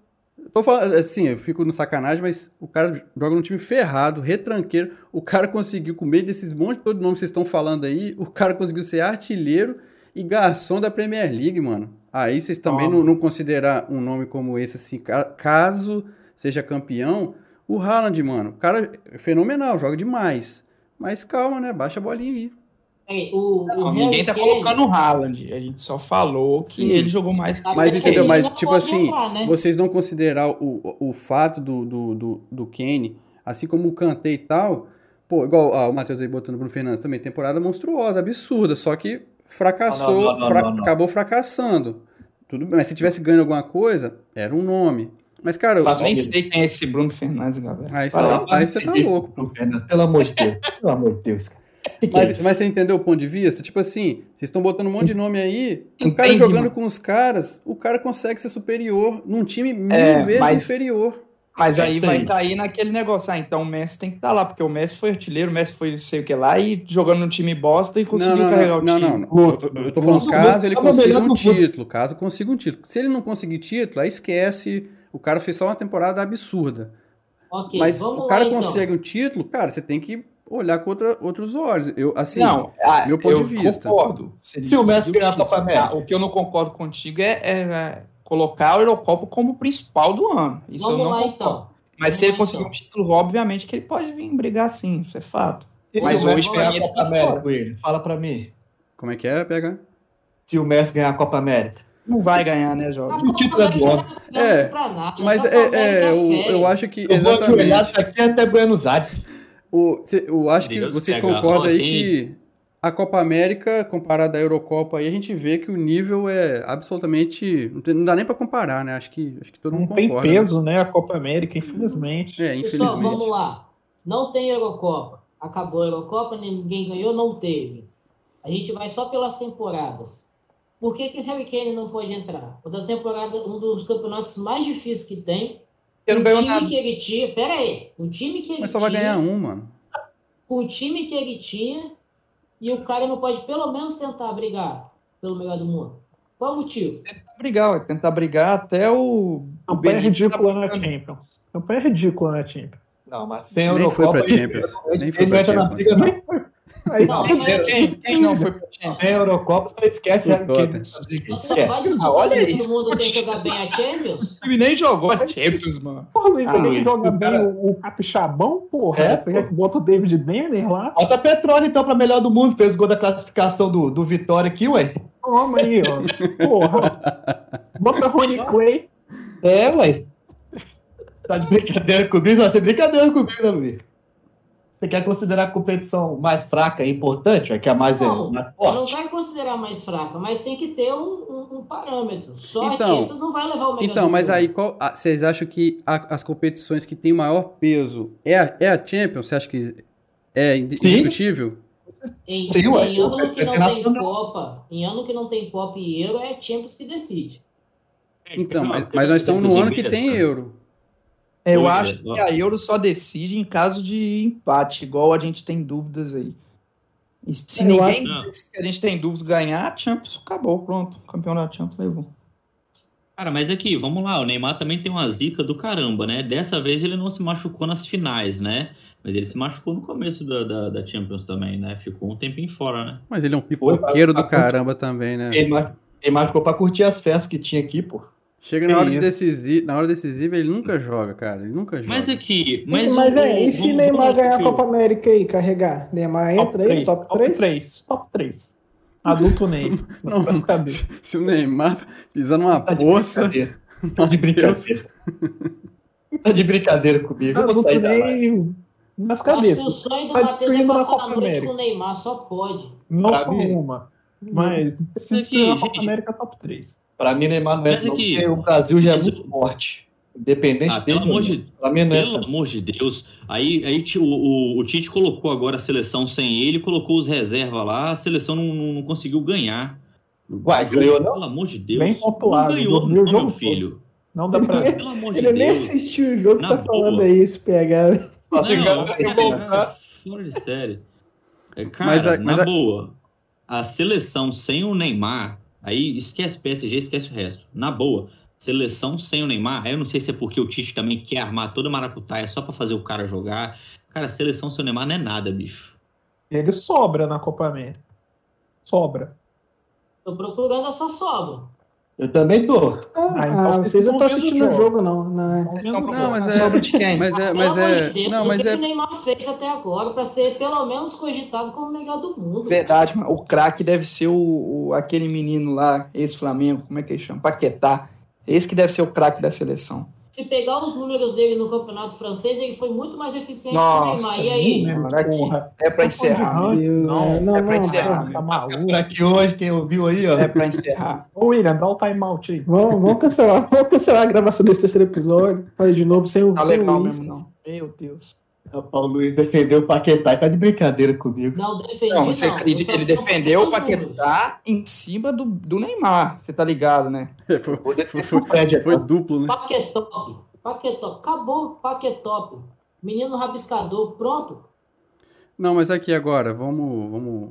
Speaker 3: Tô falando assim, eu fico no sacanagem, mas o cara joga num time ferrado, retranqueiro. O cara conseguiu, com meio desses monte de nome que vocês estão falando aí, o cara conseguiu ser artilheiro e garçom da Premier League, mano. Aí vocês também não, não considerar um nome como esse, assim, ca- caso seja campeão, o Haaland, mano, o cara é fenomenal, joga demais. Mas calma, né? Baixa a bolinha aí.
Speaker 1: O, o
Speaker 5: Não,
Speaker 1: Harry
Speaker 5: ninguém tá
Speaker 1: Kane-
Speaker 5: colocando o Haaland. A gente só falou que
Speaker 3: Sim.
Speaker 5: ele jogou mais que
Speaker 3: Mas
Speaker 1: Mas
Speaker 3: entendeu? Mas, tipo assim,
Speaker 1: entrar, né?
Speaker 3: vocês não considerar o, o fato do, do, do, do Kane, assim como o Kanté e tal, pô, igual ah, o Matheus aí botando o Bruno Fernandes também, temporada monstruosa, absurda, só que fracassou,
Speaker 2: Não, não, não,
Speaker 3: fra-
Speaker 2: não, não.
Speaker 3: acabou fracassando. Tudo bem, mas se tivesse ganho alguma coisa, era um nome. Mas, cara, eu-
Speaker 5: nem sei quem é esse Bruno Fernandes, galera.
Speaker 3: aí, você tá, aí você tá louco.
Speaker 2: Bruno Fernandes, Pelo amor de Deus. Pelo amor de Deus, cara. Que que é
Speaker 3: Mas, mas você entendeu o ponto de vista? Tipo assim, vocês estão botando um monte de nome aí, o cara
Speaker 5: Entendi,
Speaker 3: jogando
Speaker 5: mano.
Speaker 3: com os caras, o cara consegue ser superior num time mil
Speaker 5: É,
Speaker 3: vezes
Speaker 5: mas-
Speaker 3: inferior.
Speaker 5: Mas
Speaker 2: É
Speaker 5: aí
Speaker 2: isso
Speaker 5: vai
Speaker 2: aí.
Speaker 5: cair naquele negócio. Ah, então o Messi tem que estar lá, porque o Messi foi artilheiro, o Messi foi não sei o que lá e jogando no time bosta e conseguiu
Speaker 3: não,
Speaker 5: carregar
Speaker 3: não,
Speaker 5: o
Speaker 3: não,
Speaker 5: time.
Speaker 3: não, não.
Speaker 2: Lutz,
Speaker 3: Eu, eu tô falando caso ele
Speaker 2: tava
Speaker 3: consiga um título, caso consiga um título. Se ele não conseguir título, aí esquece. O cara fez só uma temporada absurda.
Speaker 1: Ok,
Speaker 3: Mas
Speaker 1: vamos
Speaker 3: o cara
Speaker 1: lá, então.
Speaker 3: consegue um título, cara, você tem que olhar com outra- outros olhos. Eu, assim,
Speaker 5: não, ah,
Speaker 3: meu ponto
Speaker 5: eu
Speaker 3: de vista.
Speaker 5: concordo. ele
Speaker 2: Se o Messi ganhar a. Copa América.
Speaker 5: Ah, o que eu não concordo contigo é, é, é colocar a Eurocopa como principal do ano. Isso
Speaker 1: Vamos
Speaker 5: eu não
Speaker 1: lá,
Speaker 5: concordo.
Speaker 1: então.
Speaker 5: Mas
Speaker 1: Vamos
Speaker 5: se ele
Speaker 1: lá,
Speaker 5: conseguir
Speaker 1: então.
Speaker 5: um título, obviamente que ele pode vir brigar sim, isso é fato.
Speaker 2: E
Speaker 5: Mas
Speaker 2: o Messi
Speaker 5: hoje, pra
Speaker 2: ganhar
Speaker 5: mim,
Speaker 2: a Copa
Speaker 5: tá
Speaker 2: América? Fala pra mim.
Speaker 3: como é que é, pega?
Speaker 2: Se o Messi ganhar a Copa América.
Speaker 5: Não vai ganhar, né, Jorge?
Speaker 1: Copa
Speaker 2: título é
Speaker 1: América
Speaker 2: do
Speaker 3: É,
Speaker 1: pra nada,
Speaker 3: Mas é,
Speaker 1: América
Speaker 3: é, eu, eu acho que.
Speaker 2: Eu vou ajoelhar
Speaker 3: Exatamente.
Speaker 2: daqui até Buenos Aires.
Speaker 3: O, cê- eu acho que
Speaker 6: Deus
Speaker 3: vocês
Speaker 6: pega.
Speaker 3: concordam aí
Speaker 6: tem-
Speaker 3: que a Copa América, comparada à Eurocopa, aí a gente vê que o nível é absolutamente. Não, tem- não dá nem pra comparar, né? Acho que, acho que todo
Speaker 7: Não
Speaker 3: mundo
Speaker 7: tem
Speaker 3: concorda. né?
Speaker 7: peso, né? A Copa América, infelizmente.
Speaker 3: É,
Speaker 1: Pessoal,
Speaker 3: infelizmente.
Speaker 1: vamos lá. Não tem Eurocopa. Acabou a Eurocopa, ninguém ganhou, não teve. A gente vai só pelas temporadas. Por que, que o Harry Kane não pode entrar? Uma das temporadas, um dos campeonatos mais difíceis que tem.
Speaker 5: Não
Speaker 1: o
Speaker 5: ganhou
Speaker 1: time
Speaker 5: nada.
Speaker 1: que ele tinha. Pera aí. O time que ele
Speaker 3: Mas só vai
Speaker 1: tinha.
Speaker 3: ganhar um, mano.
Speaker 1: Com o time que ele tinha. E o cara não pode pelo menos tentar brigar pelo melhor do mundo. Qual o motivo?
Speaker 5: brigar, vai tentar brigar até o. o
Speaker 7: Campanha ridícula
Speaker 5: tá
Speaker 7: na. Champions. Campanha ridícula na Champions.
Speaker 2: Não, mas sem
Speaker 3: Nem
Speaker 2: Eurocopa.
Speaker 3: foi pra Champions.
Speaker 2: ele-
Speaker 3: Nem foi
Speaker 2: não
Speaker 3: pra Champions,
Speaker 2: não.
Speaker 7: Aí,
Speaker 1: Não,
Speaker 5: Quem, quem, quem não foi pra Champions?
Speaker 2: Sem Eurocopa, você esquece
Speaker 3: O.
Speaker 1: Você vai discutir
Speaker 5: olha
Speaker 1: todo
Speaker 5: isso.
Speaker 1: mundo tem que jogar bem a Champions?
Speaker 5: O time nem jogou a Champions, mano.
Speaker 7: Porra, Luiz,
Speaker 2: Ah,
Speaker 7: ele
Speaker 2: Luiz,
Speaker 7: joga
Speaker 2: o
Speaker 7: bem
Speaker 2: cara-
Speaker 7: o, o Capixabão, porra.
Speaker 2: É,
Speaker 7: Você quer que bota o David Denner lá?
Speaker 2: Bota Petróleo, então, pra melhor do mundo. Fez o gol da classificação do, do Vitória aqui, ué.
Speaker 7: Toma aí, ó. Porra. Bota Rony Clay.
Speaker 2: É, ué. Tá de brincadeira comigo? Você é brincadeira comigo, né, Luiz? Você quer considerar a competição mais fraca e importante, ué, que a mais, é,
Speaker 1: Não,
Speaker 2: mais
Speaker 1: Eu não
Speaker 2: forte?
Speaker 1: quero considerar mais fraca, mas tem que ter um, um- um parâmetro. Só
Speaker 3: Então,
Speaker 1: a Champions não vai levar o melhor
Speaker 3: Então, mas aí, qual, ah, vocês acham que a- as competições que têm maior peso é a, é a Champions? Você acha que é indiscutível?
Speaker 1: Em,
Speaker 2: Sim, ué,
Speaker 1: em ano
Speaker 2: é
Speaker 1: que não tem. Copa, em ano que não tem Copa e Euro, é a Champions que decide.
Speaker 3: Então, mas, mas nós estamos no ano que tem Euro.
Speaker 5: Eu
Speaker 6: é,
Speaker 5: acho
Speaker 6: ó.
Speaker 5: que a Euro só decide em caso de empate, igual a gente tem dúvidas aí. E se
Speaker 4: Eu
Speaker 5: ninguém
Speaker 6: acho-
Speaker 5: se a gente tem dúvidas ganhar, a Champions acabou, pronto. O campeão da Champions levou.
Speaker 6: Cara, mas aqui, vamos lá, o Neymar também tem uma zica do caramba, né? Dessa vez ele não se machucou nas finais, né? Mas ele se machucou no começo da, da, da Champions também, né? Ficou um tempinho fora, né?
Speaker 3: Mas ele é um pipoqueiro do caramba também, né?
Speaker 2: Ele mar- ele marcou pra curtir as festas que tinha aqui, pô.
Speaker 3: Chega na
Speaker 7: Que
Speaker 3: hora, de
Speaker 7: isso.
Speaker 3: decisiva, na hora decisiva ele nunca joga, cara. Ele nunca joga.
Speaker 6: Mas aqui.
Speaker 4: Mas,
Speaker 6: Mas, o-
Speaker 4: é, e se Neymar ganhar a. Copa América aí, carregar? Neymar
Speaker 7: Top
Speaker 4: entra aí,
Speaker 7: 3,
Speaker 4: top
Speaker 7: top
Speaker 4: 3?
Speaker 7: 3. Top 3. Adulto Ney.
Speaker 3: Não,
Speaker 7: Não, cabeça.
Speaker 3: Se o Neymar pisando uma
Speaker 2: Tá de
Speaker 3: poça.
Speaker 2: brincadeira. Tá de brincadeira. Tá de brincadeira comigo. Eu vou
Speaker 7: Adulto
Speaker 2: sair da live.
Speaker 7: Nas
Speaker 1: Eu Acho que o
Speaker 7: cabeças.
Speaker 1: sonho do
Speaker 7: Mas
Speaker 1: Matheus é passar a noite
Speaker 7: América.
Speaker 1: com o Neymar, só pode.
Speaker 7: Não só uma. Mas se
Speaker 6: aqui,
Speaker 7: Copa América top 3.
Speaker 2: Pra mim, Neymar não é
Speaker 6: Mas
Speaker 2: não, porque o Brasil já é
Speaker 6: Mas-
Speaker 2: muito forte. Independente
Speaker 6: Ah,
Speaker 2: dele.
Speaker 6: pelo amor de
Speaker 2: Pra mim é.
Speaker 6: Pelo amor de Deus. Aí, aí o, o, o Tite colocou agora a seleção sem ele, colocou os reservas lá, a seleção não, não- não conseguiu ganhar.
Speaker 2: Uai,
Speaker 6: O jogo,
Speaker 2: ganhou, não?
Speaker 6: Pelo amor de Deus.
Speaker 7: Bem pontuado,
Speaker 6: Não ganhou, não, meu
Speaker 7: todo.
Speaker 6: filho.
Speaker 7: Não dá pra.
Speaker 6: Pelo amor de
Speaker 4: Ele nem
Speaker 6: Deus.
Speaker 4: assistiu o jogo
Speaker 6: Na
Speaker 4: tá
Speaker 6: boa.
Speaker 4: falando aí, esse PH.
Speaker 2: Só se
Speaker 6: Não,
Speaker 2: que
Speaker 6: é,
Speaker 2: voltar.
Speaker 6: fora de série. É, cara,
Speaker 3: Mas a- mas
Speaker 6: na
Speaker 3: a-
Speaker 6: boa, a seleção sem o Neymar, aí esquece PSG, esquece o resto. Na boa, seleção sem o Neymar, aí eu não sei se é porque o Tite também quer armar toda a maracutaia só pra fazer o cara jogar. Cara, seleção sem o Neymar não é nada, bicho.
Speaker 7: Ele sobra na Copa América. Sobra.
Speaker 1: Tô procurando essa sobra.
Speaker 2: Eu também tô.
Speaker 4: Ah,
Speaker 7: Ah, então
Speaker 4: ah,
Speaker 7: vocês
Speaker 4: não
Speaker 7: estão
Speaker 4: assistindo
Speaker 7: o
Speaker 4: o
Speaker 7: jogo.
Speaker 4: não. não é.
Speaker 3: Não, mas é-
Speaker 5: sobra de quem?
Speaker 3: Mas é, mas
Speaker 1: de
Speaker 3: é,
Speaker 1: Deus,
Speaker 3: não,
Speaker 1: o
Speaker 3: mas
Speaker 1: que,
Speaker 3: é,
Speaker 1: o Neymar fez até agora pra ser pelo menos cogitado como o melhor do mundo?
Speaker 5: Verdade, mano. O craque deve ser o, o- aquele menino lá, ex-Flamengo, como é que ele chama? Paquetá. Esse que deve ser o craque da seleção.
Speaker 1: Se pegar os números dele no campeonato francês, ele foi muito mais eficiente
Speaker 5: Nossa,
Speaker 1: que o Neymar. E
Speaker 5: sim,
Speaker 1: aí?
Speaker 5: né? Mano, aqui.
Speaker 7: Porra.
Speaker 5: É pra encerrar.
Speaker 7: falando de
Speaker 5: né?
Speaker 7: ranking? Não,
Speaker 4: não,
Speaker 5: é pra
Speaker 4: não,
Speaker 5: encerrar.
Speaker 7: Tá maluco.
Speaker 2: aqui hoje, quem ouviu aí, ó.
Speaker 5: É pra encerrar.
Speaker 7: Ô, William, dá o timeout aí.
Speaker 4: Vamos, vamos cancelar, vamos cancelar a gravação desse terceiro episódio. Falei de novo, sem o,
Speaker 5: Tá legal mesmo, não. Meu Deus.
Speaker 2: O Paulo Luiz defendeu o Paquetá e tá de brincadeira comigo.
Speaker 1: Não defendi,
Speaker 5: Não, você
Speaker 1: não.
Speaker 5: acredita, ele defendeu o. Paquetá em cima do, do Neymar. Você tá ligado, né?
Speaker 3: foi,
Speaker 2: defender
Speaker 3: foi-
Speaker 2: o Fred
Speaker 3: foi
Speaker 2: agora.
Speaker 3: duplo, né?
Speaker 1: Paquetop. Paquetop. Acabou. Paquetop. Menino rabiscador. Pronto.
Speaker 3: Não, mas aqui agora, vamos, vamos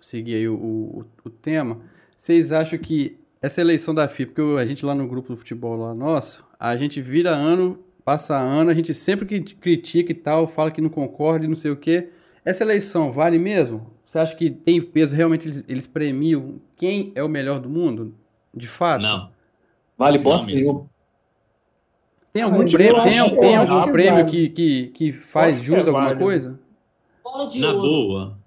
Speaker 3: seguir aí o, o, o tema. Vocês acham que essa eleição da FIFA, porque a gente lá no grupo do futebol lá nosso, a gente vira ano, passa ano, a gente sempre que critica e tal, fala que não concorda e não sei o quê. Essa eleição vale mesmo? Você acha que tem peso? Realmente eles, eles premiam quem é o melhor do mundo? De fato?
Speaker 6: Não.
Speaker 2: Vale bosta
Speaker 6: mesmo.
Speaker 2: nenhuma.
Speaker 3: Tem algum prêmio, tem, tem
Speaker 4: eu
Speaker 3: algum
Speaker 4: que
Speaker 3: prêmio
Speaker 4: vale.
Speaker 3: que, que, que faz
Speaker 7: Acho que
Speaker 3: jus
Speaker 7: é
Speaker 3: a alguma
Speaker 7: válido.
Speaker 3: coisa?
Speaker 6: Na boa,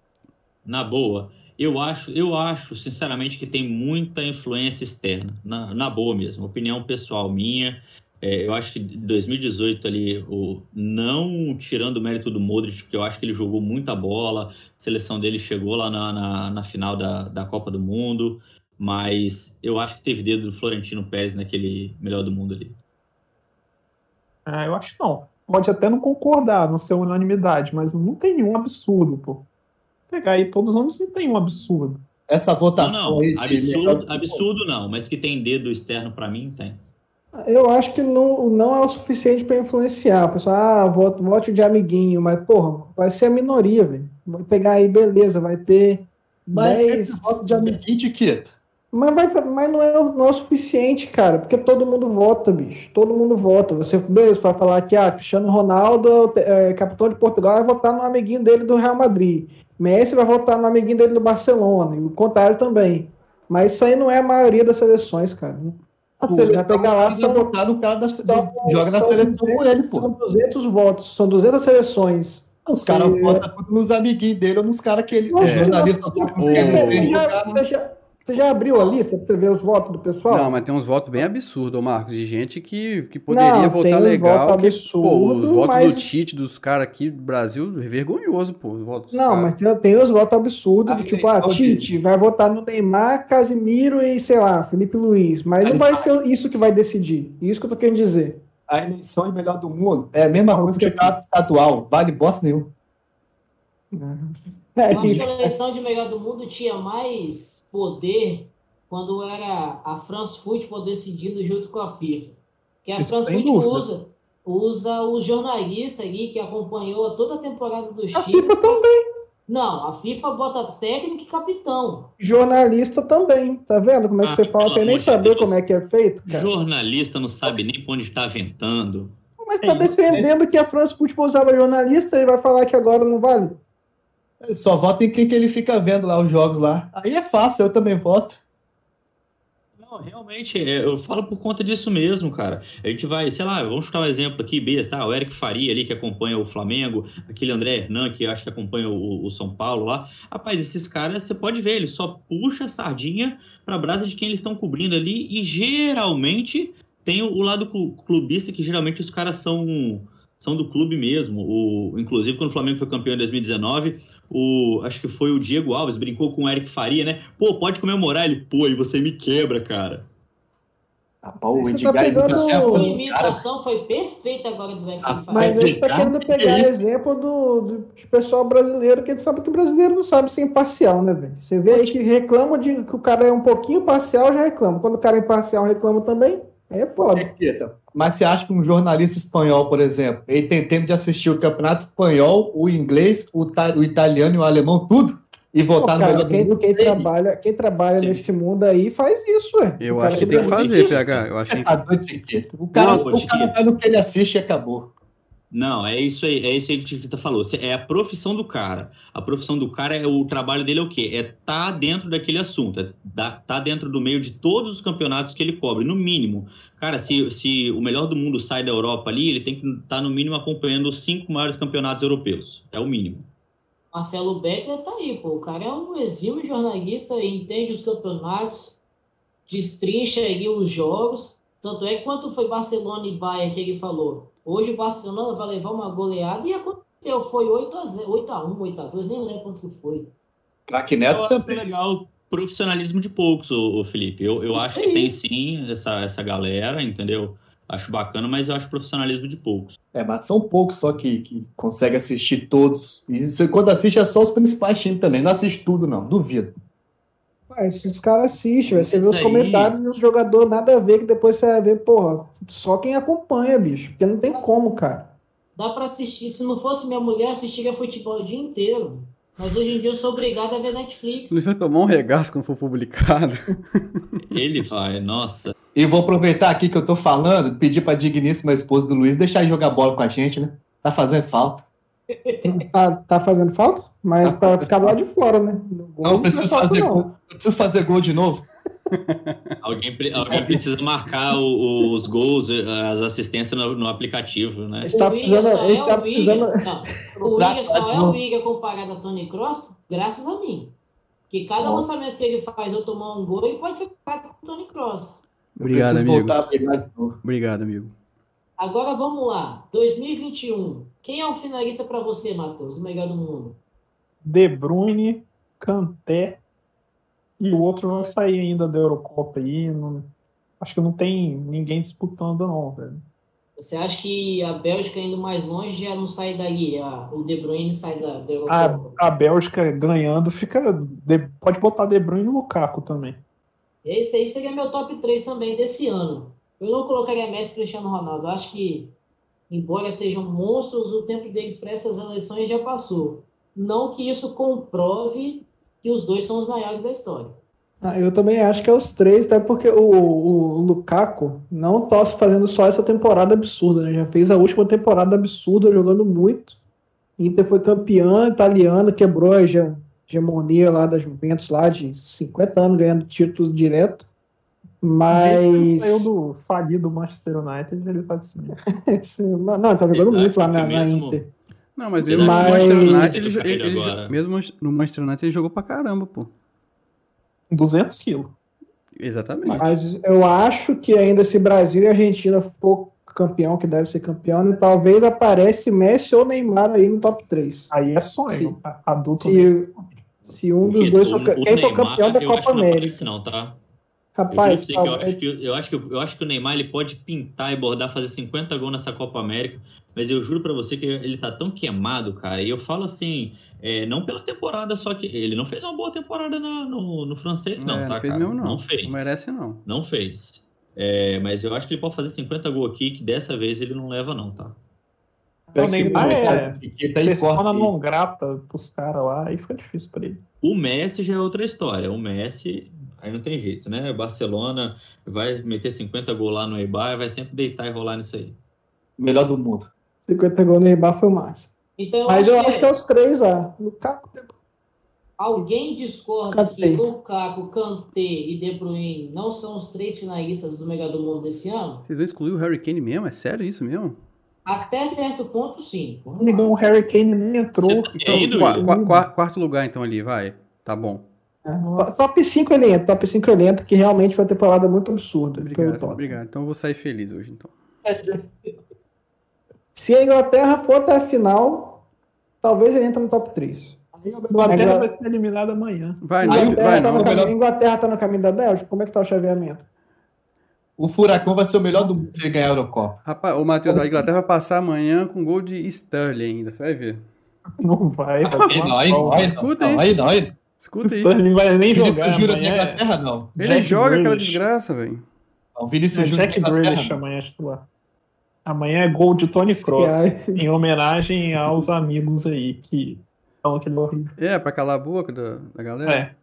Speaker 6: na boa, eu acho, eu acho, sinceramente, que tem muita influência externa. Na, na boa mesmo, opinião pessoal minha. É, eu acho que 2018 ali, o, não tirando o mérito do Modric, porque eu acho que ele jogou muita bola, a seleção dele chegou lá na, na, na final da, da Copa do Mundo, mas eu acho que teve dedo do Florentino Pérez naquele melhor do mundo ali.
Speaker 7: Ah, eu acho que não. Pode até não concordar, não ser unanimidade, mas não tem nenhum absurdo, pô. Pegar aí todos os anos não tem um absurdo.
Speaker 2: Essa
Speaker 6: Não,
Speaker 2: votação
Speaker 6: não,
Speaker 2: melhor
Speaker 6: absurdo,
Speaker 2: do-
Speaker 6: absurdo não, mas que tem dedo externo pra mim, tem.
Speaker 4: Eu acho que não, não é o suficiente para influenciar. O pessoal, ah, voto, vote de amiguinho, mas, porra, vai ser a minoria, velho. Vai pegar aí, beleza, vai ter
Speaker 2: Mas
Speaker 4: 10
Speaker 2: sempre voto de amiguinho de quê?
Speaker 4: Mas, vai, mas não, é, o- não é o suficiente, cara, porque todo mundo vota, bicho. Todo mundo vota. Você, beleza, vai falar que ah, Cristiano Ronaldo, é, capitão de Portugal, vai votar no amiguinho dele do Real Madrid. Messi vai votar no amiguinho dele do Barcelona, e o contrário também. Mas isso aí não é a maioria das seleções, cara.
Speaker 2: A seleção
Speaker 4: vai pegar lá, são-
Speaker 2: votar no cara da
Speaker 4: São-
Speaker 2: joga na seleção com ele, pô.
Speaker 4: São 200 votos, são 200 seleções.
Speaker 2: Os caras votam nos amiguinhos dele ou nos caras que ele. Os jornalistas
Speaker 4: nossa,
Speaker 2: votam nos
Speaker 3: você já-
Speaker 4: abriu a lista pra você ver os votos do pessoal?
Speaker 3: Não, mas tem uns votos bem absurdos, Marcos, de gente que, que poderia
Speaker 4: Não, tem
Speaker 3: votar
Speaker 4: uns
Speaker 3: legal.
Speaker 4: votos
Speaker 3: que,
Speaker 4: absurdo,
Speaker 3: pô, os votos
Speaker 4: mas-
Speaker 3: do Tite, dos caras aqui do Brasil, é vergonhoso, pô. Os votos
Speaker 4: Não, mas tem, tem os votos absurdos,
Speaker 2: A
Speaker 4: de tipo, ah, Tite vai votar no Neymar, Casimiro e, sei lá, Felipe Luiz. Mas não vai ser isso que vai decidir. Isso que eu tô querendo dizer.
Speaker 2: A eleição de melhor do mundo é a mesma coisa que o campeonato estadual. Vale bosta nenhum.
Speaker 4: É,
Speaker 1: Eu acho que a eleição de melhor do mundo tinha mais poder quando era a France Football decidindo junto com a FIFA. Que a
Speaker 7: Isso
Speaker 1: France Football usa, usa o jornalista ali que acompanhou toda a temporada dos
Speaker 4: a
Speaker 1: times.
Speaker 4: FIFA também,
Speaker 1: Não, a FIFA bota técnico e capitão.
Speaker 4: jornalista também. Tá vendo como é que
Speaker 6: Ah,
Speaker 4: você fala sem nem saber
Speaker 6: Deus.
Speaker 4: como é que é feito, cara?
Speaker 6: Jornalista não sabe nem pra onde está ventando.
Speaker 4: Mas tá
Speaker 7: É isso,
Speaker 4: defendendo que a France Football usava jornalista e vai falar que agora não vale?
Speaker 2: Só vota em quem que ele fica vendo lá os jogos lá. Aí é fácil, eu também voto.
Speaker 6: Não, realmente, é, eu falo por conta disso mesmo, cara. A gente vai, sei lá, vamos chutar um exemplo aqui, besta, tá? o Eric Faria ali, que acompanha o Flamengo, aquele André Hernan, que acho que acompanha o, o São Paulo lá. Rapaz, esses caras, você pode ver, eles só puxa a sardinha pra brasa de quem eles estão cobrindo ali, e geralmente tem o, o lado clu- clubista, que geralmente os caras são são do clube mesmo. O, inclusive, quando o Flamengo foi campeão em 2019, o, acho que foi o Diego Alves, brincou com o Eric Faria, né? Pô, pode comemorar ele. Pô, e você me quebra, cara.
Speaker 2: Rapaz, o
Speaker 4: Você
Speaker 2: Edgar
Speaker 4: tá pegando-
Speaker 1: A imitação foi perfeita agora do Eric
Speaker 2: Ah,
Speaker 1: Faria.
Speaker 4: Mas você tá
Speaker 2: Edgar,
Speaker 4: querendo pegar
Speaker 2: ele-
Speaker 4: exemplo do, do pessoal brasileiro, que a gente sabe que o brasileiro não sabe ser imparcial, né, velho? Você vê aí que reclama de que o cara é um pouquinho parcial, já reclama. Quando o cara é imparcial, reclama também. É foda.
Speaker 2: Mas você acha que um jornalista espanhol, por exemplo, ele tem tempo de assistir o campeonato espanhol, o inglês, o, ta- o italiano e o alemão, tudo? E votar no
Speaker 4: cara,
Speaker 2: melhor do
Speaker 4: quem,
Speaker 2: mundo?
Speaker 4: quem trabalha, quem trabalha
Speaker 6: Sim.
Speaker 4: nesse mundo aí faz isso, ué.
Speaker 3: Eu
Speaker 4: O
Speaker 3: acho que tem que fazer. PH. Eu acho que
Speaker 2: A dor de quê? O cara,
Speaker 6: Não,
Speaker 2: o cara vai no que ele assiste e acabou.
Speaker 6: Não, é isso aí, é isso aí que o Tiquita falou. É a profissão do cara. A profissão do cara é o trabalho dele é o quê? É tá dentro daquele assunto, é tá dentro do meio de todos os campeonatos que ele cobre, no mínimo. Cara, se, se o melhor do mundo sai da Europa ali, ele tem que estar no mínimo acompanhando os cinco maiores campeonatos europeus. É o mínimo.
Speaker 1: Marcelo Becker tá aí, pô. O cara é um exímio jornalista, entende os campeonatos, destrincha aí os jogos. Tanto é que quanto foi Barcelona e Bayern que ele falou. Hoje o Barcelona vai levar uma goleada e aconteceu. Foi 8x0, 8x1, 8x2, nem lembro quanto que foi.
Speaker 2: Craque
Speaker 6: Eu
Speaker 2: Neto também.
Speaker 6: legal o profissionalismo de poucos, ô Felipe. Eu, eu
Speaker 1: Isso
Speaker 6: acho
Speaker 1: aí.
Speaker 6: que tem sim essa, essa galera, entendeu? Acho bacana, mas eu acho profissionalismo de poucos.
Speaker 2: É, mas são poucos só que, que conseguem assistir todos. E quando assiste é só os principais times também. Não assiste tudo, não. Duvido.
Speaker 4: Mas os caras assistem, você vê os
Speaker 6: aí-
Speaker 4: comentários e os jogadores nada a ver, que depois você vai ver, porra, só quem acompanha, bicho. Porque não tem como, cara.
Speaker 1: Dá pra assistir. Se não fosse minha mulher, eu assistiria futebol o dia inteiro. Mas hoje em dia eu sou obrigado a ver Netflix.
Speaker 3: Ele vai tomar um regaço quando for publicado.
Speaker 6: Ele vai, nossa.
Speaker 2: E vou aproveitar aqui que eu tô falando, pedir pra digníssima esposa do Luiz deixar ele jogar bola com a gente, né? Tá fazendo falta.
Speaker 4: Tá, tá fazendo falta? Mas pra ficar do lado de fora, né? Gol
Speaker 2: Não, preciso
Speaker 4: é falta,
Speaker 2: fazer
Speaker 4: não.
Speaker 2: gol. Preciso fazer gol de novo.
Speaker 6: Alguém, alguém precisa marcar o- o- os gols, eh, as assistências no, no aplicativo, né?
Speaker 4: Tá precisando.
Speaker 1: só
Speaker 4: A gente
Speaker 1: é
Speaker 4: tá
Speaker 1: o
Speaker 4: precisando.
Speaker 1: Não, o Willian só é o Willian comparado a Tony Cross graças a mim. Que cada
Speaker 4: Bom.
Speaker 1: lançamento que ele faz eu tomar um gol, ele pode ser comparado com o Tony Cross.
Speaker 3: Obrigado, amigo. Obrigado, amigo.
Speaker 1: Agora vamos lá. 2021. Quem é o finalista para você, Matheus? O melhor do mundo?
Speaker 7: De Bruyne, Kanté e o outro vai sair ainda da Eurocopa aí. não- acho que não tem ninguém disputando, não, velho.
Speaker 1: Você acha que a Bélgica indo mais longe já não sai daí? A- o De Bruyne sai da, da
Speaker 7: A,
Speaker 1: Eurocopa?
Speaker 7: a Bélgica ganhando fica. de- pode botar De Bruyne e Lukaku também.
Speaker 1: Esse aí seria meu top 3 também desse ano. Eu não colocaria Messi e Cristiano Ronaldo. Eu acho que, embora sejam monstros, o tempo deles para essas eleições já passou. Não que isso comprove que os dois são os maiores da história.
Speaker 4: Ah, Eu também acho que é os três, até porque o, o Lukaku não tá fazendo só essa temporada absurda, né? Já fez a última temporada absurda, jogando muito. Inter foi campeã italiana, quebrou a hege- hegemonia lá das Juventus, lá de 50 anos ganhando títulos direto.
Speaker 7: Ele
Speaker 4: Mas.
Speaker 7: Saiu do falido Manchester United, ele tá de cima.
Speaker 4: Não, ele tá jogando
Speaker 6: Vocês
Speaker 4: muito lá na,
Speaker 6: que
Speaker 4: na
Speaker 6: mesmo-
Speaker 4: Inter.
Speaker 3: Não, mas mesmo no
Speaker 4: que
Speaker 3: Manchester United, ele, ele- ele-
Speaker 6: agora?
Speaker 3: mesmo no Manchester United, ele jogou pra caramba, pô.
Speaker 7: 200 quilos.
Speaker 3: Exatamente.
Speaker 4: Mas eu acho que ainda se Brasil e Argentina for campeão, que deve ser campeão, né, talvez aparece Messi ou Neymar aí no top 3.
Speaker 7: Aí é sonho.
Speaker 4: Sim.
Speaker 7: Adulto mesmo.
Speaker 4: Se, se um dos
Speaker 6: Porque
Speaker 4: dois
Speaker 6: o-
Speaker 4: for,
Speaker 6: o
Speaker 4: quem for campeão da Copa
Speaker 6: que não
Speaker 4: América.
Speaker 6: aparece não, tá? Eu,
Speaker 4: Rapaz,
Speaker 6: sei que eu,
Speaker 4: tal-
Speaker 6: acho que, eu, acho que, eu acho que o Neymar ele pode pintar e bordar, fazer 50 gols nessa Copa América, mas eu juro pra você que ele tá tão queimado, cara. E eu falo assim, é, não pela temporada, só que ele não fez uma boa temporada na- no, no francês, não,
Speaker 3: É,
Speaker 6: tá,
Speaker 3: fez
Speaker 6: cara?
Speaker 3: mesmo, não.
Speaker 6: fez.
Speaker 3: Não merece, não.
Speaker 6: Não fez. É, mas eu acho que ele pode fazer 50 gols aqui, que dessa vez ele não leva, não, tá?
Speaker 7: O Neymar é
Speaker 2: aí
Speaker 7: persona não grata pros caras lá, aí fica difícil pra ele.
Speaker 6: O Messi já é outra história. O Messi, aí não tem jeito, né? Barcelona vai meter 50 gols lá no Eibar, vai sempre deitar e rolar nisso aí.
Speaker 2: Melhor do mundo.
Speaker 4: 50 gols no Neymar foi o máximo.
Speaker 1: Então eu
Speaker 4: Mas
Speaker 1: acho,
Speaker 4: eu
Speaker 1: que,
Speaker 4: acho que é os três lá. Lukaku,
Speaker 1: alguém discorda
Speaker 4: Kanté.
Speaker 1: que Lukaku, Kanté e De Bruyne não são os três finalistas do melhor do mundo desse ano?
Speaker 3: Vocês vão excluir o Harry Kane mesmo? É sério isso mesmo?
Speaker 1: Até certo ponto, sim.
Speaker 7: Amigão, o Harry Kane nem entrou.
Speaker 6: Tá
Speaker 3: Então,
Speaker 6: indo,
Speaker 3: quarto lugar, então, ali, vai. Tá bom.
Speaker 7: Nossa.
Speaker 4: Top 5 ele entra, top 5 ele entra, que realmente foi uma temporada muito absurda
Speaker 3: Obrigado, obrigado. Então eu vou sair feliz hoje, então.
Speaker 4: Se a Inglaterra for até a final, talvez ele entre no top 3.
Speaker 7: Aí a Inglaterra vai ser eliminada amanhã.
Speaker 3: Vai,
Speaker 4: A
Speaker 3: não,
Speaker 4: Inglaterra,
Speaker 3: vai
Speaker 4: tá
Speaker 3: não.
Speaker 4: caminho, Inglaterra tá no caminho da Bélgica? Como é que tá o chaveamento?
Speaker 2: O Furacão vai ser o melhor do mundo se ele ganhar a Eurocopa.
Speaker 3: Rapaz, ô Matheus, a Inglaterra vai passar amanhã com gol de Sterling ainda, você vai ver.
Speaker 7: Não vai. vai
Speaker 2: Aí não, aí não, aí não,
Speaker 3: Escuta aí.
Speaker 2: não, aí não, aí não.
Speaker 3: Escuta aí.
Speaker 7: Sterling vai nem jogar.
Speaker 2: Júnior da
Speaker 7: amanhã é-
Speaker 2: Inglaterra, não.
Speaker 3: Ele
Speaker 7: Jack
Speaker 3: joga aquela
Speaker 7: Grealish.
Speaker 3: desgraça, velho.
Speaker 7: É
Speaker 2: Vinícius Júnior
Speaker 7: Jack
Speaker 2: Inglaterra,
Speaker 7: Grealish amanhã é titular. Amanhã é gol de Tony Cross, em homenagem aos amigos aí que falam que ele é horrível.
Speaker 3: É, pra calar a boca da, da galera.
Speaker 7: É.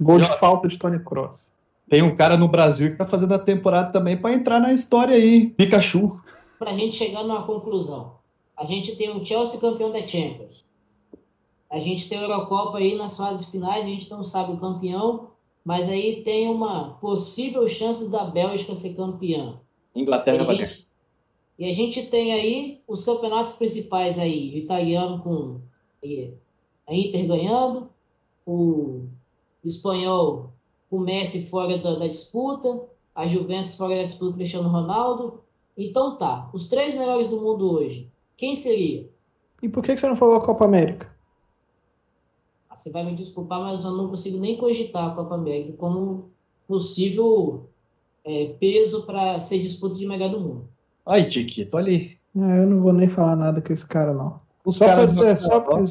Speaker 7: Gol de
Speaker 2: E
Speaker 7: falta de Tony Cross.
Speaker 2: Tem um cara no Brasil que tá fazendo a temporada também pra entrar na história aí. Pikachu.
Speaker 1: Pra gente chegar numa conclusão. A gente tem o Chelsea campeão da Champions. A gente tem a Eurocopa aí nas fases finais, a gente não sabe o campeão, mas aí tem uma possível chance da Bélgica ser campeã. E
Speaker 2: Inglaterra
Speaker 1: a
Speaker 2: vai
Speaker 1: gente, e a gente tem aí os campeonatos principais aí, o italiano com e, a Inter ganhando, o espanhol com o Messi fora da, da disputa, a Juventus fora da disputa com o Cristiano Ronaldo. Então tá, os três melhores do mundo hoje, quem seria?
Speaker 4: E por que que você não falou a Copa América?
Speaker 1: Você vai me desculpar, mas eu não consigo nem cogitar a Copa América como possível é, peso para ser disputa de melhor do mundo.
Speaker 2: Ai, Tiquito, ali.
Speaker 4: Ah, eu não vou nem falar nada com esse cara, não.
Speaker 2: Os
Speaker 4: Só pra,
Speaker 2: caras
Speaker 4: dizer, só, pra,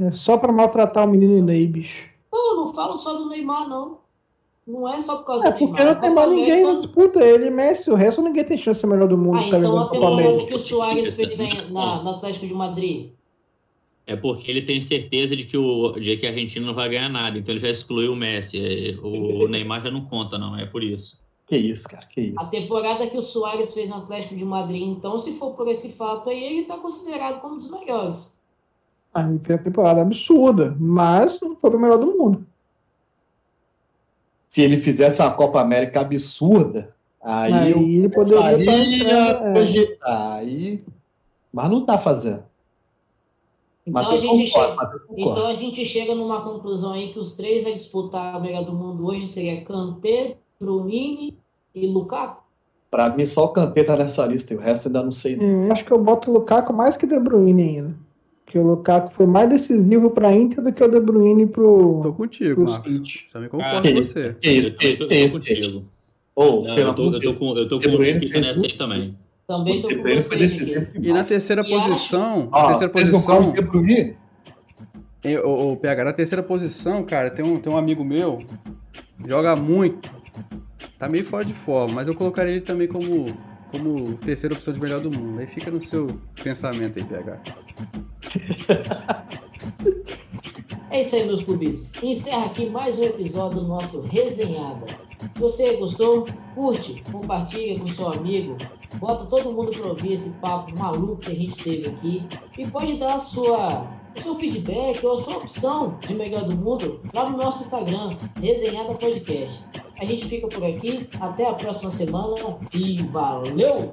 Speaker 4: é só pra maltratar o menino Ney, bicho.
Speaker 1: Não, eu não falo só do Neymar, não. Não é só por causa
Speaker 4: É
Speaker 1: do
Speaker 4: porque
Speaker 1: Neymar.
Speaker 4: não
Speaker 1: A
Speaker 4: tem
Speaker 1: Copa
Speaker 4: mais ninguém na disputa. Ele e Messi, o resto ninguém tem chance de ser melhor do mundo.
Speaker 1: Ah,
Speaker 4: tá
Speaker 1: então a temporada que o Soares fez na, na- no Atlético de Madrid.
Speaker 6: É porque ele tem certeza de que, o, de que a Argentina não vai ganhar nada, então ele já excluiu o Messi. É, O Neymar já não conta, não, é por isso.
Speaker 2: Que isso, cara, que
Speaker 1: A
Speaker 2: isso.
Speaker 1: temporada que o Soares fez no Atlético de Madrid, então, se for por esse fato aí, ele está considerado como um dos melhores.
Speaker 4: Ele fez uma temporada absurda, mas não foi o melhor do mundo.
Speaker 2: Se ele fizesse uma Copa América absurda, aí,
Speaker 4: Aí
Speaker 2: eu
Speaker 4: ele poderia
Speaker 2: a
Speaker 4: entrando, é.
Speaker 2: Aí... Mas não tá fazendo.
Speaker 1: Então a, gente
Speaker 2: concorda,
Speaker 1: chega, então a gente chega numa conclusão aí que os três a disputar a melhor do mundo hoje seria Kanté, Brunini e Lukaku.
Speaker 2: Pra mim, só o Kanté tá nessa lista e o resto ainda não sei.
Speaker 4: Hum, acho que eu boto o Lukaku mais que o De Bruyne ainda. Porque o Lukaku foi mais decisivo pra Inter do que o De Bruyne
Speaker 3: Tô
Speaker 4: pro,
Speaker 3: contigo,
Speaker 4: pro
Speaker 3: Marcos.
Speaker 4: City.
Speaker 3: Também
Speaker 6: Ah,
Speaker 3: concordo
Speaker 2: que
Speaker 3: com você.
Speaker 2: Isso,
Speaker 6: tô-
Speaker 2: isso,
Speaker 6: tô
Speaker 2: isso,
Speaker 6: contigo.
Speaker 2: Ô,
Speaker 6: eu tô, eu tô com, eu tô
Speaker 2: De
Speaker 6: com o
Speaker 2: Bruyne
Speaker 6: Chiquita nessa aí também.
Speaker 1: Também tô
Speaker 2: De
Speaker 1: com você,
Speaker 3: E na terceira
Speaker 1: E acho-
Speaker 3: posição, na terceira
Speaker 2: falam
Speaker 3: posição, Ô, ô, PH, na terceira posição, cara, tem um, tem um amigo meu, joga muito, tá meio fora de forma, mas eu colocaria ele também como, como terceira opção de melhor do mundo. Aí fica no seu pensamento aí, PH.
Speaker 1: É isso aí, meus clubistas. Encerra aqui mais um episódio do nosso Resenhada. Se você gostou, curte, compartilha com seu amigo, bota todo mundo para ouvir esse papo maluco que a gente teve aqui e pode dar a sua, seu feedback ou a sua opção de melhor do mundo lá no nosso Instagram, Resenhada Podcast. A gente fica por aqui, até a próxima semana e valeu!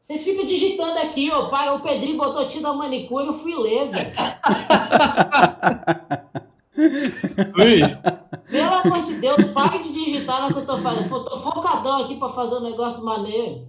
Speaker 1: Vocês ficam digitando aqui, ó. Pai, o Pedrinho botou tio da manicure, eu fui ler, velho.
Speaker 2: Luiz,
Speaker 1: Pelo amor de Deus, pare de digitar no que eu tô fazendo. Eu tô focadão aqui pra fazer um negócio maneiro.